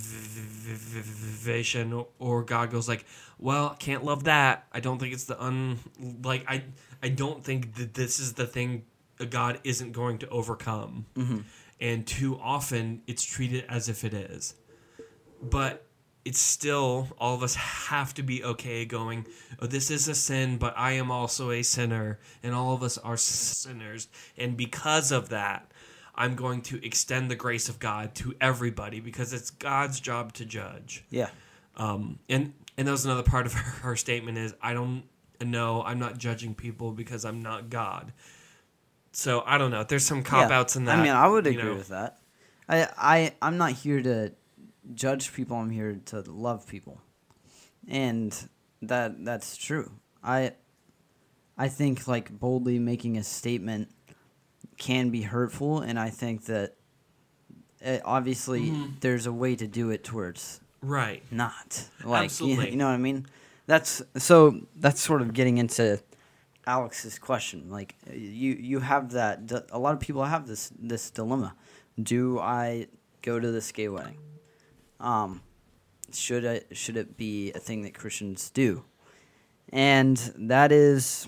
or God goes like, "Well, can't love that." I don't think it's the un like I I don't think that this is the thing God isn't going to overcome mm-hmm. and too often it's treated as if it is. But it's still all of us have to be okay going, oh, this is a sin, but I am also a sinner, and all of us are sinners. And because of that, I'm going to extend the grace of God to everybody because it's God's job to judge. Yeah. Um, and and that was another part of her, her statement is I don't know I'm not judging people because I'm not God. So I don't know. There's some cop outs in that. I mean, I would agree know. with that. I, I, I'm not here to judge people. I'm here to love people, and that that's true. I, I think like boldly making a statement can be hurtful, and I think that uh obviously Mm-hmm. there's a way to do it towards Right. not like you, you know what I mean. That's so that's sort of getting into Alex's question. Like you you have that a lot of people have this this dilemma. Do I go to this gay wedding? Um should I should it be a thing that Christians do? And that is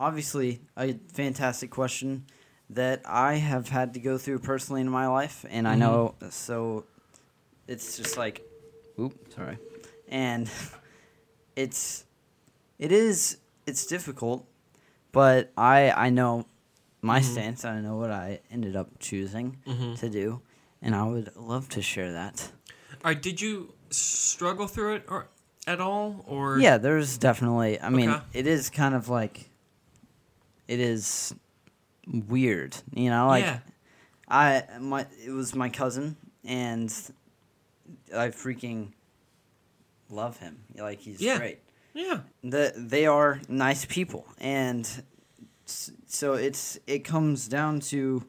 obviously a fantastic question that I have had to go through personally in my life and I Mhm. know so it's just like oop sorry and it's it is it's difficult but i i know my Mhm. stance i know what i ended up choosing Mhm. to do and i would love to share that All right. Did you struggle through it or at all, or yeah there's definitely i mean Okay. it is kind of like it is weird you know like yeah, I my it was my cousin and I freaking love him. Like he's Yeah. great. yeah, The, they are nice people and so it's it comes down to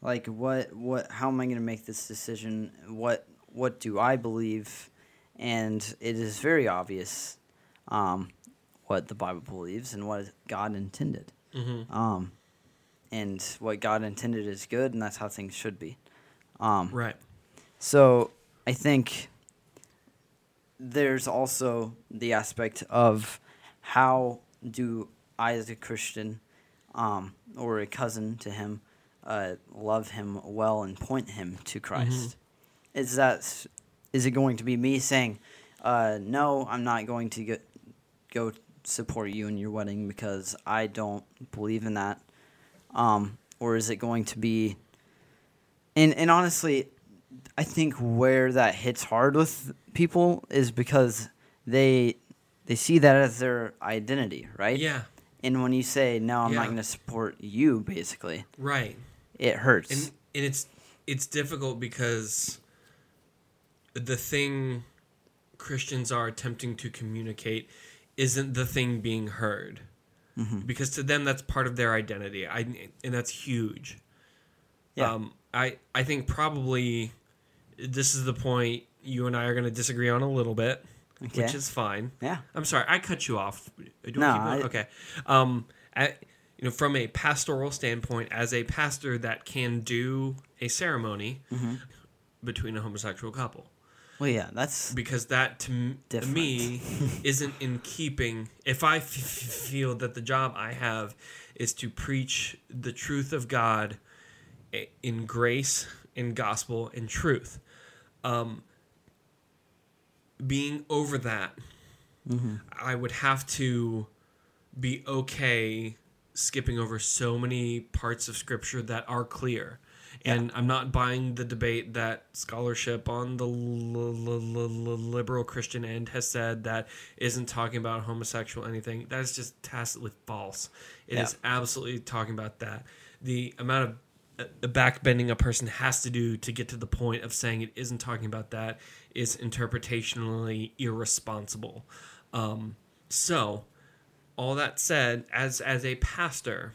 like what what how am I going to make this decision? What what do I believe? And it is very obvious um, what the Bible believes and what God intended. Hmm Um, and what God intended is good, and that's how things should be. Um, right. so I think there's also the aspect of how do I, as a Christian um, or a cousin to him, uh, love him well and point him to Christ? Is that is it going to be me saying, uh, "No, I'm not going to get, go support you in your wedding because I don't believe in that," um, or is it going to be? And and honestly, I think where that hits hard with people is because they they see that as their identity, right? Yeah, And when you say no, I'm not going to support you, basically, right. it hurts. And and it's it's difficult because the thing Christians are attempting to communicate isn't the thing being heard. Mm-hmm. Because to them that's part of their identity. I and that's huge. Yeah. Um, I I think probably this is the point you and I are going to disagree on a little bit, which is fine. yeah. I'm sorry, I cut you off. Do No, keep? I- okay. Um, I, you know, from a pastoral standpoint, as a pastor that can do a ceremony Mm-hmm. between a homosexual couple, Well, yeah, that's because that to Different. me isn't in keeping. If I f- feel that the job I have is to preach the truth of God in grace, in gospel, in truth, um, being over that, I would have to be okay skipping over so many parts of scripture that are clear. And I'm not buying the debate that scholarship on the l- l- l- liberal Christian end has said that isn't talking about homosexual anything. That is just tacitly false. It is Yeah. absolutely talking about that. The amount of uh, backbending a person has to do to get to the point of saying it isn't talking about that is interpretationally irresponsible. Um, so, all that said, as as a pastor,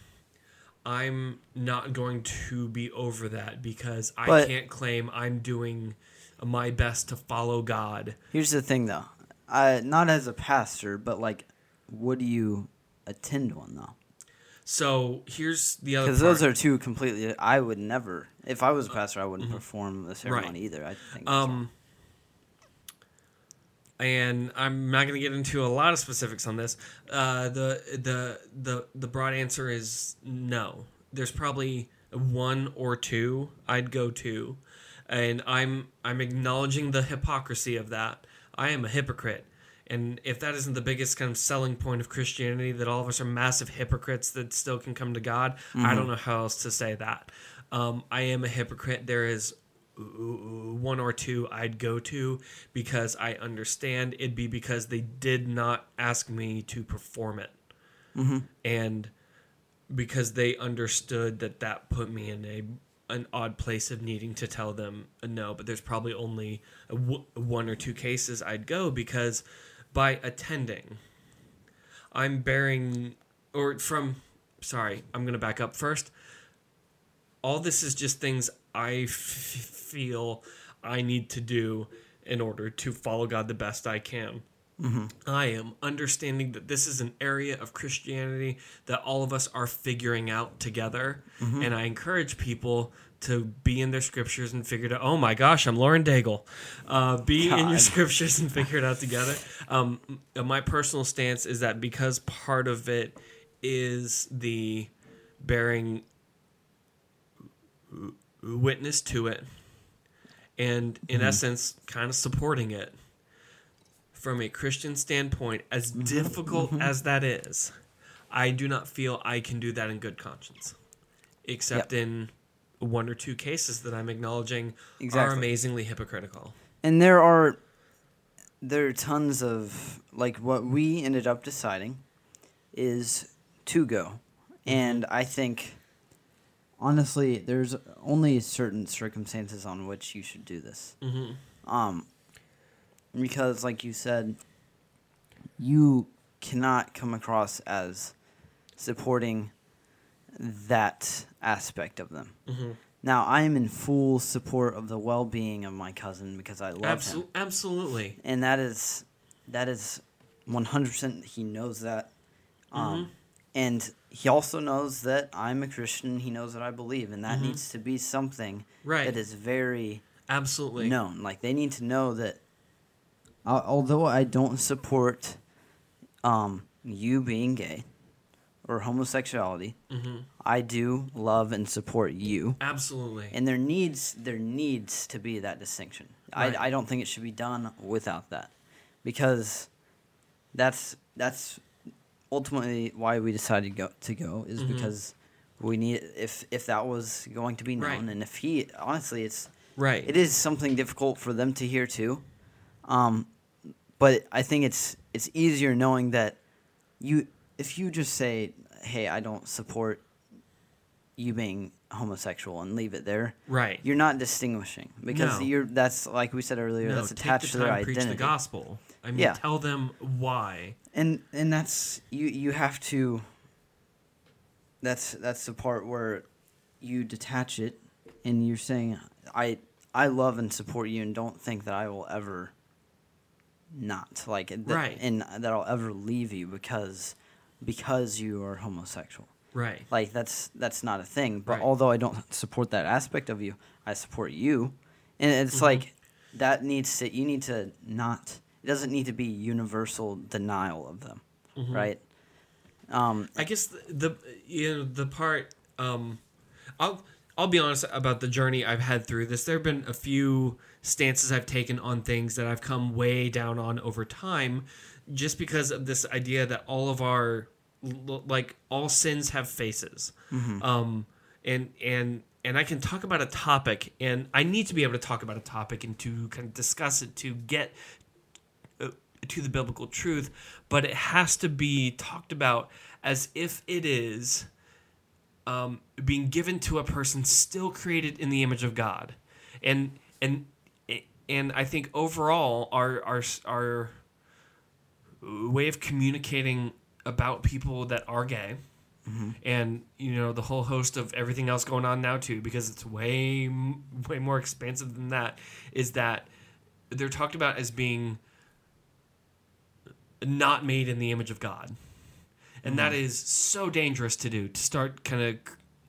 I'm not going to be over that because I But- can't claim I'm doing my best to follow God. here's the thing though. I not as a pastor, but like, would you attend one though? So here's the other Because those are two completely. I would never. If I was a pastor, I wouldn't perform the ceremony either. I think. Um, and I'm not going to get into a lot of specifics on this. Uh, the the the the broad answer is no. There's probably one or two I'd go to, and I'm I'm acknowledging the hypocrisy of that. I am a hypocrite. And if that isn't the biggest kind of selling point of Christianity, that all of us are massive hypocrites that still can come to God, I don't know how else to say that. Um, I am a hypocrite. There is one or two I'd go to because I understand it'd be because they did not ask me to perform it. Mm-hmm. And because they understood that that put me in a an odd place of needing to tell them a no, but there's probably only a w- one or two cases I'd go because by attending, I'm bearing, or from, sorry, I'm going to back up first. All this is just things I f- feel I need to do in order to follow God the best I can. I am understanding that this is an area of Christianity that all of us are figuring out together. And I encourage people to be in their scriptures and figure it out. Oh my gosh, I'm Lauren Daigle. Uh, be in your scriptures and figure it out together. Um, my personal stance is that because part of it is the bearing witness to it and in mm-hmm. essence kind of supporting it from a christian standpoint as mm-hmm. difficult mm-hmm. as that is i do not feel i can do that in good conscience except in one or two cases that i'm acknowledging are amazingly hypocritical. And there are there are tons of like what we ended up deciding is to go. And i think honestly there's only certain circumstances on which you should do this. Mhm. um because like you said you cannot come across as supporting that aspect of them. Mhm. now i am in full support of the well-being of my cousin because i love him. absolutely. And that is that is 100% he knows that. Um, and he also knows that i'm a christian he knows that i believe and that needs to be something Right. that is very absolutely known like they need to know that al- although i don't support um, you being gay or homosexuality hmm i do love and support you absolutely and there needs there needs to be that distinction. Right. I, I don't think it should be done without that, because that's that's ultimately why we decided to go to go is Mhm. because we need if if that was going to be known Right. and if he honestly it's right it is something difficult for them to hear too, um, but I think it's it's easier knowing that you if you just say hey I don't support you being homosexual and leave it there right you're not distinguishing because No. you're that's like we said earlier no, that's take attached the to their time, preach the gospel i mean Yeah. tell them why and and that's you you have to that's that's the part where you detach it and you're saying i i love and support you and don't think that i will ever not like that, Right. and that i'll ever leave you because because you are homosexual Right. Like that's that's not a thing. But Right. although I don't support that aspect of you, I support you, and it's Mm-hmm. like that needs to you need to not. It doesn't need to be universal denial of them, Mm-hmm. right? Um, I guess the, the you know the part um I'll I'll be honest about the journey I've had through this. There have been a few stances I've taken on things that I've come way down on over time just because of this idea that all of our like all sins have faces. Um and and and I can talk about a topic and I need to be able to talk about a topic and to kind of discuss it to get uh, to the biblical truth, but it has to be talked about as if it is um, being given to a person still created in the image of God, and and and I think overall our our our way of communicating about people that are gay. Mm-hmm. And you know the whole host of everything else going on now too, because it's way way more expansive than that. Is that they're talked about as being not made in the image of God. And that mm-hmm. is so dangerous to do to start kind of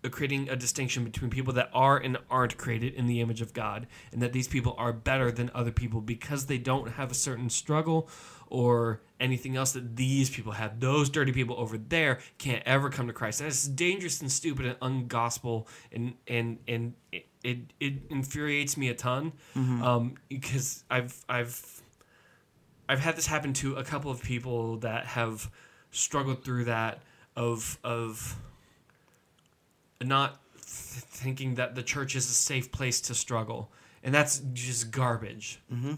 uh, creating a distinction between people that are and aren't created in the image of God, and that these people are better than other people because they don't have a certain struggle or anything else that these people have. Those dirty people over there can't ever come to Christ. And it's dangerous and stupid and ungospel, and and and it it, it infuriates me a ton um, because I've I've I've had this happen to a couple of people that have struggled through that of of not th- thinking that the church is a safe place to struggle, and that's just garbage. Mm-hmm.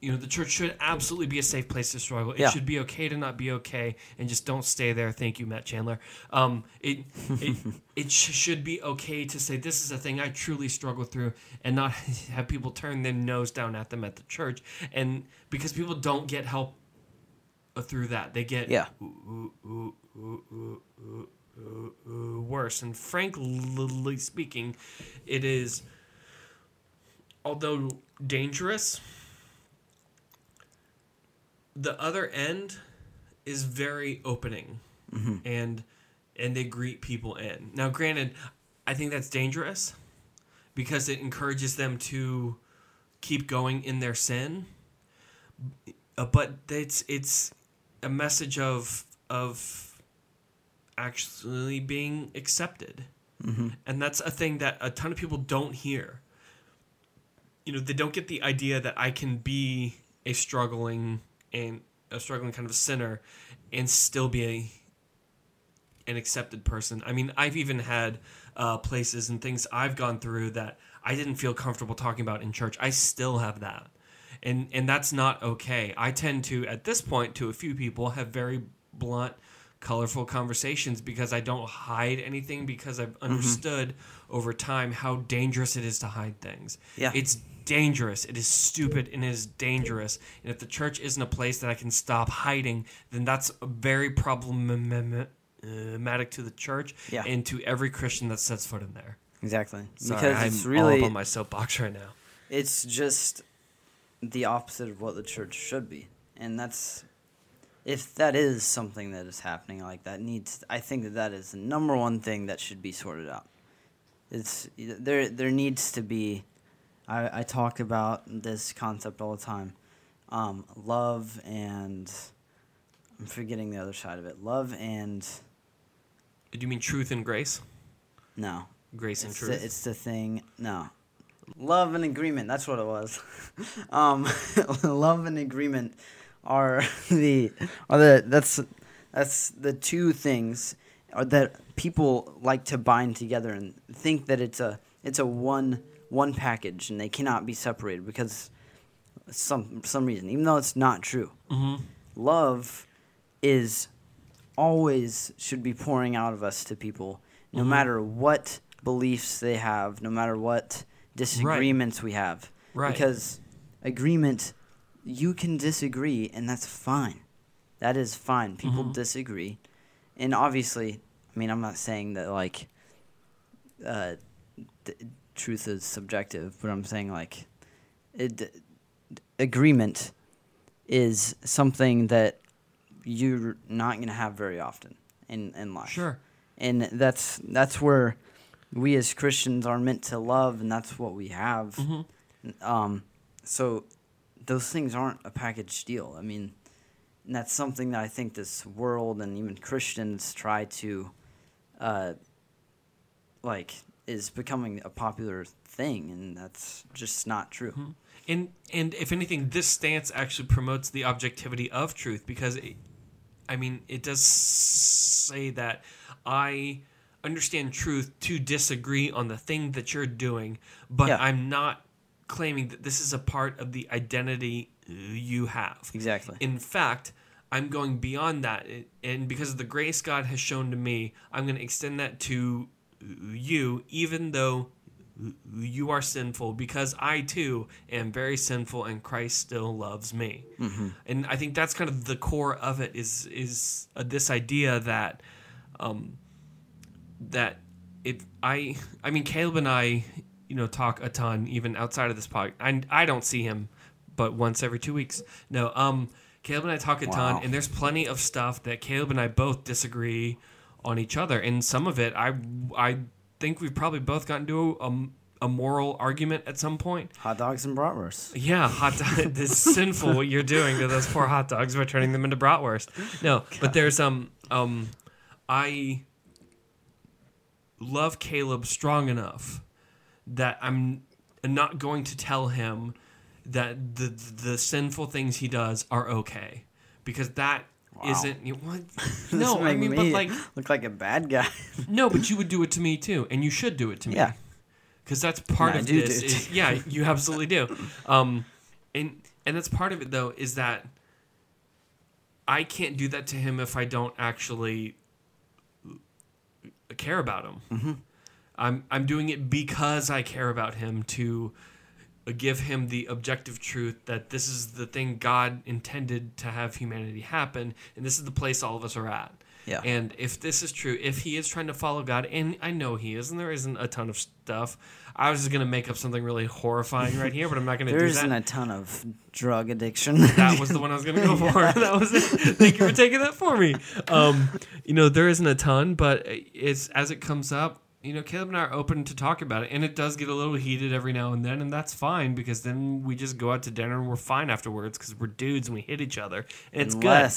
You know, the church should absolutely be a safe place to struggle. It Yeah. should be okay to not be okay, and just don't stay there. Thank you, Matt Chandler. Um, it it it sh- should be okay to say this is a thing I truly struggle through, and not have people turn their nose down at them at the church, and because people don't get help uh, through that, they get Yeah. ooh, ooh, ooh, worse. And frankly speaking, it is, although dangerous, the other end is very opening, and and they greet people in. Now, granted, I think that's dangerous because it encourages them to keep going in their sin. Uh, but it's it's a message of of actually being accepted, and that's a thing that a ton of people don't hear. You know, they don't get the idea that I can be a struggling and a struggling kind of a sinner, and still be a an accepted person. I mean, I've even had uh, places and things I've gone through that I didn't feel comfortable talking about in church. I still have that, and and that's not okay. I tend to, at this point, to a few people, have very blunt, colorful conversations because I don't hide anything because I've understood over time how dangerous it is to hide things. Yeah. it's dangerous. It is stupid and it is dangerous. And if the church isn't a place that I can stop hiding, then that's very problematic to the church Yeah. and to every Christian that sets foot in there. exactly. Sorry, because I'm it's all really up on my soapbox right now. it's just the opposite of what the church should be and that's if that is something that is happening like that needs i think that that is the number one thing that should be sorted out it's there there needs to be i, I talk about this concept all the time um, love and i'm forgetting the other side of it love and Do you mean truth and grace? no Grace and it's truth. the, it's the thing. No, love and agreement. That's what it was. um, love and agreement are the are the that's that's the two things that people like to bind together and think that it's a it's a one one package and they cannot be separated because some some reason even though it's not true. Mhm. Love is always should be pouring out of us to people no Mhm. matter what beliefs they have, no matter what disagreements we have. Right. Because agreement, you can disagree, and that's fine. That is fine. People Mhm. disagree. And obviously, I mean, I'm not saying that, like, uh, th- truth is subjective, but I'm saying, like, it, agreement is something that you're not going to have very often in, in life. Sure. and that's that's where we as Christians are meant to love, and that's what we have. Um, so those things aren't a package deal. I mean, and that's something that I think this world and even Christians try to, uh, like, is becoming a popular thing, and that's just not true. Mm-hmm. And and if anything, this stance actually promotes the objectivity of truth because, it, I mean, it does say that I understand truth to disagree on the thing that you're doing, but Yeah. I'm not claiming that this is a part of the identity you have. Exactly. In fact, I'm going beyond that, and because of the grace God has shown to me, I'm going to extend that to you, even though you are sinful, because I too am very sinful, and Christ still loves me. And I think that's kind of the core of it is is uh, this idea that um, that if I I mean Caleb and I you know talk a ton even outside of this podcast. I I don't see him but once every 2 weeks. No, um Caleb and I talk a ton and there's plenty of stuff that Caleb and I both disagree on each other and some of it I I think we've probably both gotten to a, a moral argument at some point. Hot dogs and bratwurst. Yeah, hot dog. this is sinful what you're doing to those poor hot dogs by turning them into bratwurst. No, but there's um um I love Caleb strong enough that I'm not going to tell him that the the sinful things he does are okay because that Wow. you what no I mean me but like look like a bad guy. no but you would do it to me too and you should do it to me Yeah. because that's part of this. Is, yeah, you absolutely do. Um, and and that's part of it though is that I can't do that to him if I don't actually care about him. Mm-hmm. I'm I'm doing it because I care about him to give him the objective truth that this is the thing God intended to have humanity happen, and this is the place all of us are at. Yeah. And if this is true, if he is trying to follow God, and I know he is, and there isn't a ton of stuff, I was just gonna make up something really horrifying right here, but I'm not gonna There do isn't a ton of drug addiction. that was the one I was gonna go for. that was it. Thank you for taking that for me. Um, you know, there isn't a ton, but it's as it comes up. You know, Caleb and I are open to talk about it, and it does get a little heated every now and then, and that's fine because then we just go out to dinner and we're fine afterwards because we're dudes and we hit each other, and it's good.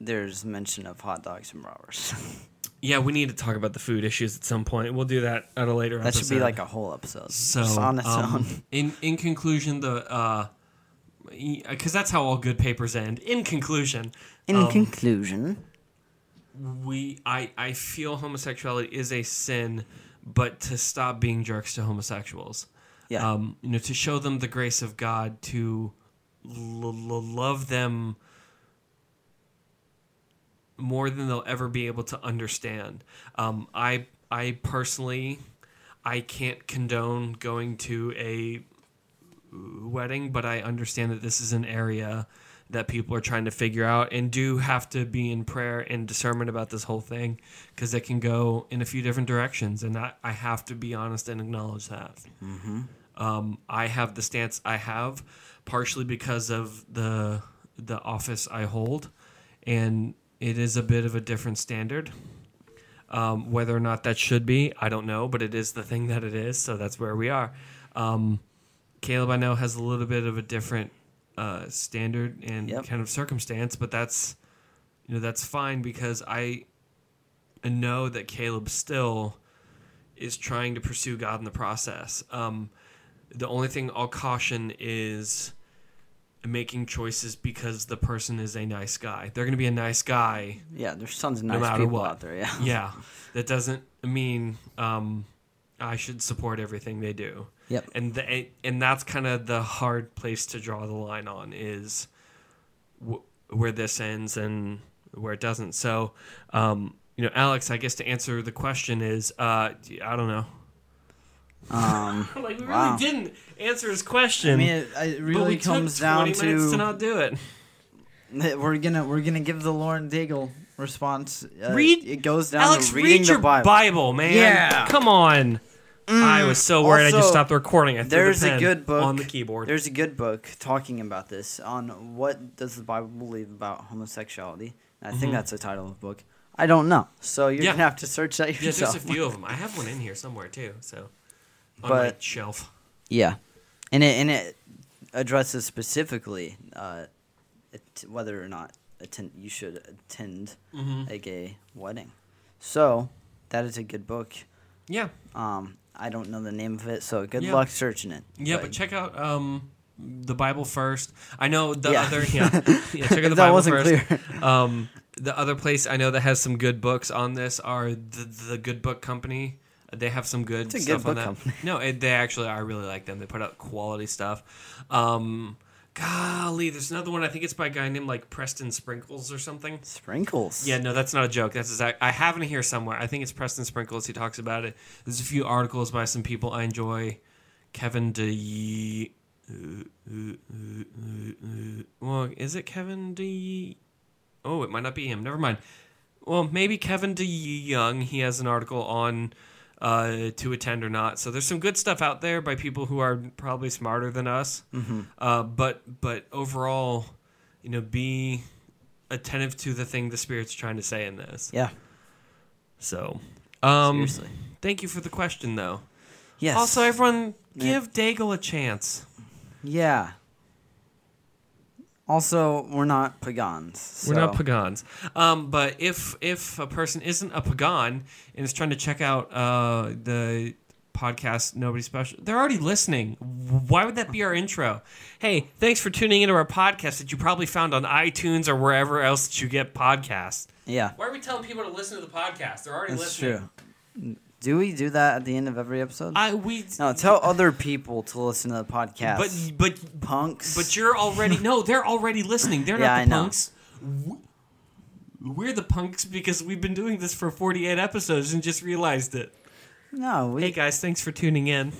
There's mention of hot dogs and bratwurst. Yeah, we need to talk about the food issues at some point. We'll do that at a later that episode. should be like a whole episode. so just on its um, own. In in conclusion, the uh, because that's how all good papers end. In conclusion, In um, conclusion, we I I feel homosexuality is a sin, but to stop being jerks to homosexuals. yeah, Um, you know, to show them the grace of God, to l- l- love them more than they'll ever be able to understand. Um, I I personally I can't condone going to a wedding, but I understand that this is an area that people are trying to figure out and do have to be in prayer and discernment about this whole thing because it can go in a few different directions and I, I have to be honest and acknowledge that. Um, I have the stance I have partially because of the the office I hold and it is a bit of a different standard. Um, whether or not that should be I don't know but it is the thing that it is so that's where we are. Um, Caleb, I know, has a little bit of a different uh, standard and Yep. kind of circumstance, but that's you know that's fine because I know that Caleb still is trying to pursue God in the process. Um, the only thing I'll caution is making choices because the person is a nice guy. They're going to be a nice guy yeah. There's tons of no nice matter people what. out there. Yeah, yeah, that doesn't mean um, I should support everything they do. Yep. And the, and that's kind of the hard place to draw the line on is w- where this ends and where it doesn't. So, um, you know, Alex, I guess to answer the question is, uh, I don't know. Um, like we Wow. really didn't answer his question. I mean, it, it but really we comes took down minutes to, to not do it. we're gonna we're gonna give the Lauren Daigle response. Uh, Read- It goes down Alex, to reading read the your Bible. Bible. man. Yeah. Come on. I was so worried I just stopped the recording. I threw There's the a good book on the keyboard. There's a good book talking about this on what does the Bible believe about homosexuality. And I think Mhm. that's the title of the book. I don't know. So you're Yeah. gonna have to search that yourself. Yeah, there's a few of them. I have one in here somewhere too. So on my shelf. Yeah, and it and it addresses specifically uh, it, whether or not attend you should attend hmm a gay wedding. So that is a good book. Yeah, Um, I don't know the name of it, so good Yeah. luck searching it. yeah, but check out um the Bible first. I know the Yeah. other yeah yeah check out the that Bible wasn't first. clear. Um, the other place I know that has some good books on this are the the Good Book Company. They have some good It's a good stuff on book that. company. No, it, they actually I really like them. They put out quality stuff. Um, golly, there's another one. I think it's by a guy named like Preston Sprinkles or something. Sprinkles. Yeah, no, that's not a joke. That's exact. I have it here somewhere. I think it's Preston Sprinkles. He talks about it. There's a few articles by some people I enjoy. Kevin De. Well, is it Kevin De? Oh, it might not be him. Never mind. Well, maybe Kevin DeYoung. He has an article on uh, to attend or not. So there's some good stuff out there by people who are probably smarter than us. Mm-hmm. Uh, but but overall, you know, be attentive to the thing the spirit's trying to say in this. Yeah. So, um, Seriously. thank you for the question, though. Yes. Also, everyone, Yeah. give Daigle a chance. Yeah. Also, we're not pagans. We're not pagans. Um, but if if a person isn't a pagan and is trying to check out uh, the podcast Nobody Special, they're already listening. Why would that be our intro? Hey, thanks for tuning into our podcast that you probably found on iTunes or wherever else that you get podcasts. Yeah, Why are we telling people to listen to the podcast? They're already that's listening. true. Do we do that at the end of every episode? I we no, tell other people to listen to the podcast. but but punks. But you're already no, they're already listening. They're Yeah, not the know. punks. W- We're the punks because we've been doing this for 48 episodes and just realized it. no, we. Hey guys, thanks for tuning in.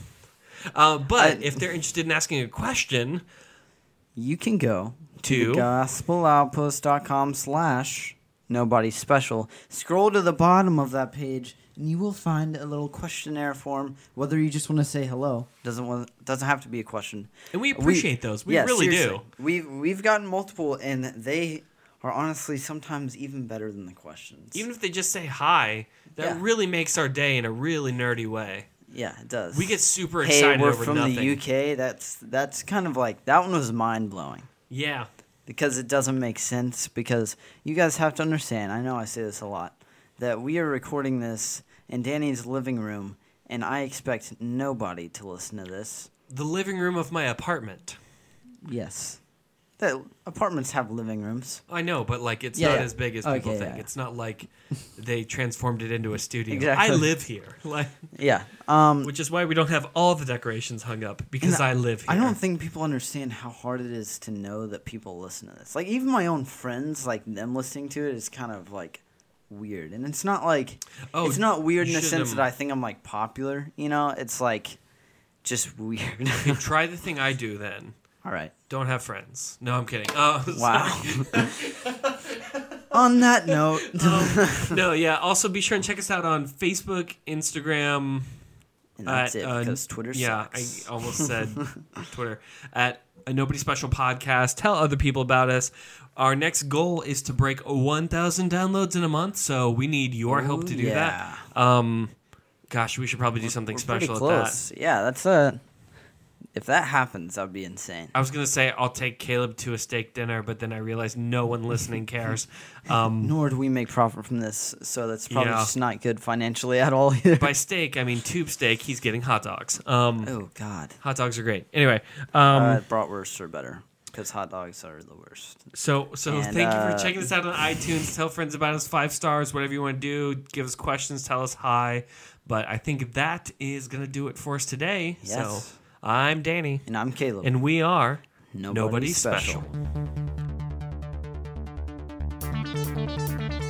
Uh, but I- if they're interested in asking a question, you can go To? to gospeloutpost.com slash nobody special. Scroll to the bottom of that page and you will find a little questionnaire form. Whether you just want to say hello, doesn't want, doesn't have to be a question. and we appreciate those, we yeah, really seriously. do. We've we've gotten multiple, and they are honestly sometimes even better than the questions. Even if they just say hi, that Yeah. really makes our day in a really nerdy way. yeah, it does. We get super hey, excited we're over from nothing. the UK. That's that's kind of like that one was mind blowing. Yeah, because it doesn't make sense because you guys have to understand i know i say this a lot that we are recording this in danny's living room and i expect nobody to listen to this the living room of my apartment. yes that apartments have living rooms I know, but like it's Yeah, not yeah. as big as people Okay, think. yeah. It's not like they transformed it into a studio. Exactly. I live here, like, yeah um which is why we don't have all the decorations hung up because And I live here. I don't think people understand how hard it is to know that people listen to this. Like even my own friends, like them listening to it is kind of like weird. And it's not like Oh, it's not weird in the sense um, that I think I'm like popular, you know? It's like just weird. Okay, try the thing I do then. All right. Don't have friends. No, I'm kidding. Uh, Wow. On that note, sorry. no, yeah. Also, be sure and check us out on Facebook, Instagram. and that's at, it uh, because Twitter Yeah, sucks. I almost said Twitter at a Nobody Special podcast. Tell other people about us. Our next goal is to break 1,000 downloads in a month, so we need your help to do yeah. that. Um, gosh, we should probably do something We're pretty special at that. Yeah, that's a. If that happens, that'd be insane. I was gonna say I'll take Caleb to a steak dinner, but then I realized no one listening cares. Um, Nor do we make profit from this, so that's probably Yeah. just not good financially at all either. by steak, I mean tube steak. He's getting hot dogs. Um, oh God. hot dogs are great. Anyway, um, uh, bratwursts are better because hot dogs are the worst. so so and, thank you uh, for checking us out on iTunes. Tell friends about us. Five stars, whatever you want to do. Give us questions. Tell us hi. But I think that is gonna do it for us today. Yes. So I'm Danny, And I'm Caleb. and we are Nobody Nobody special. special.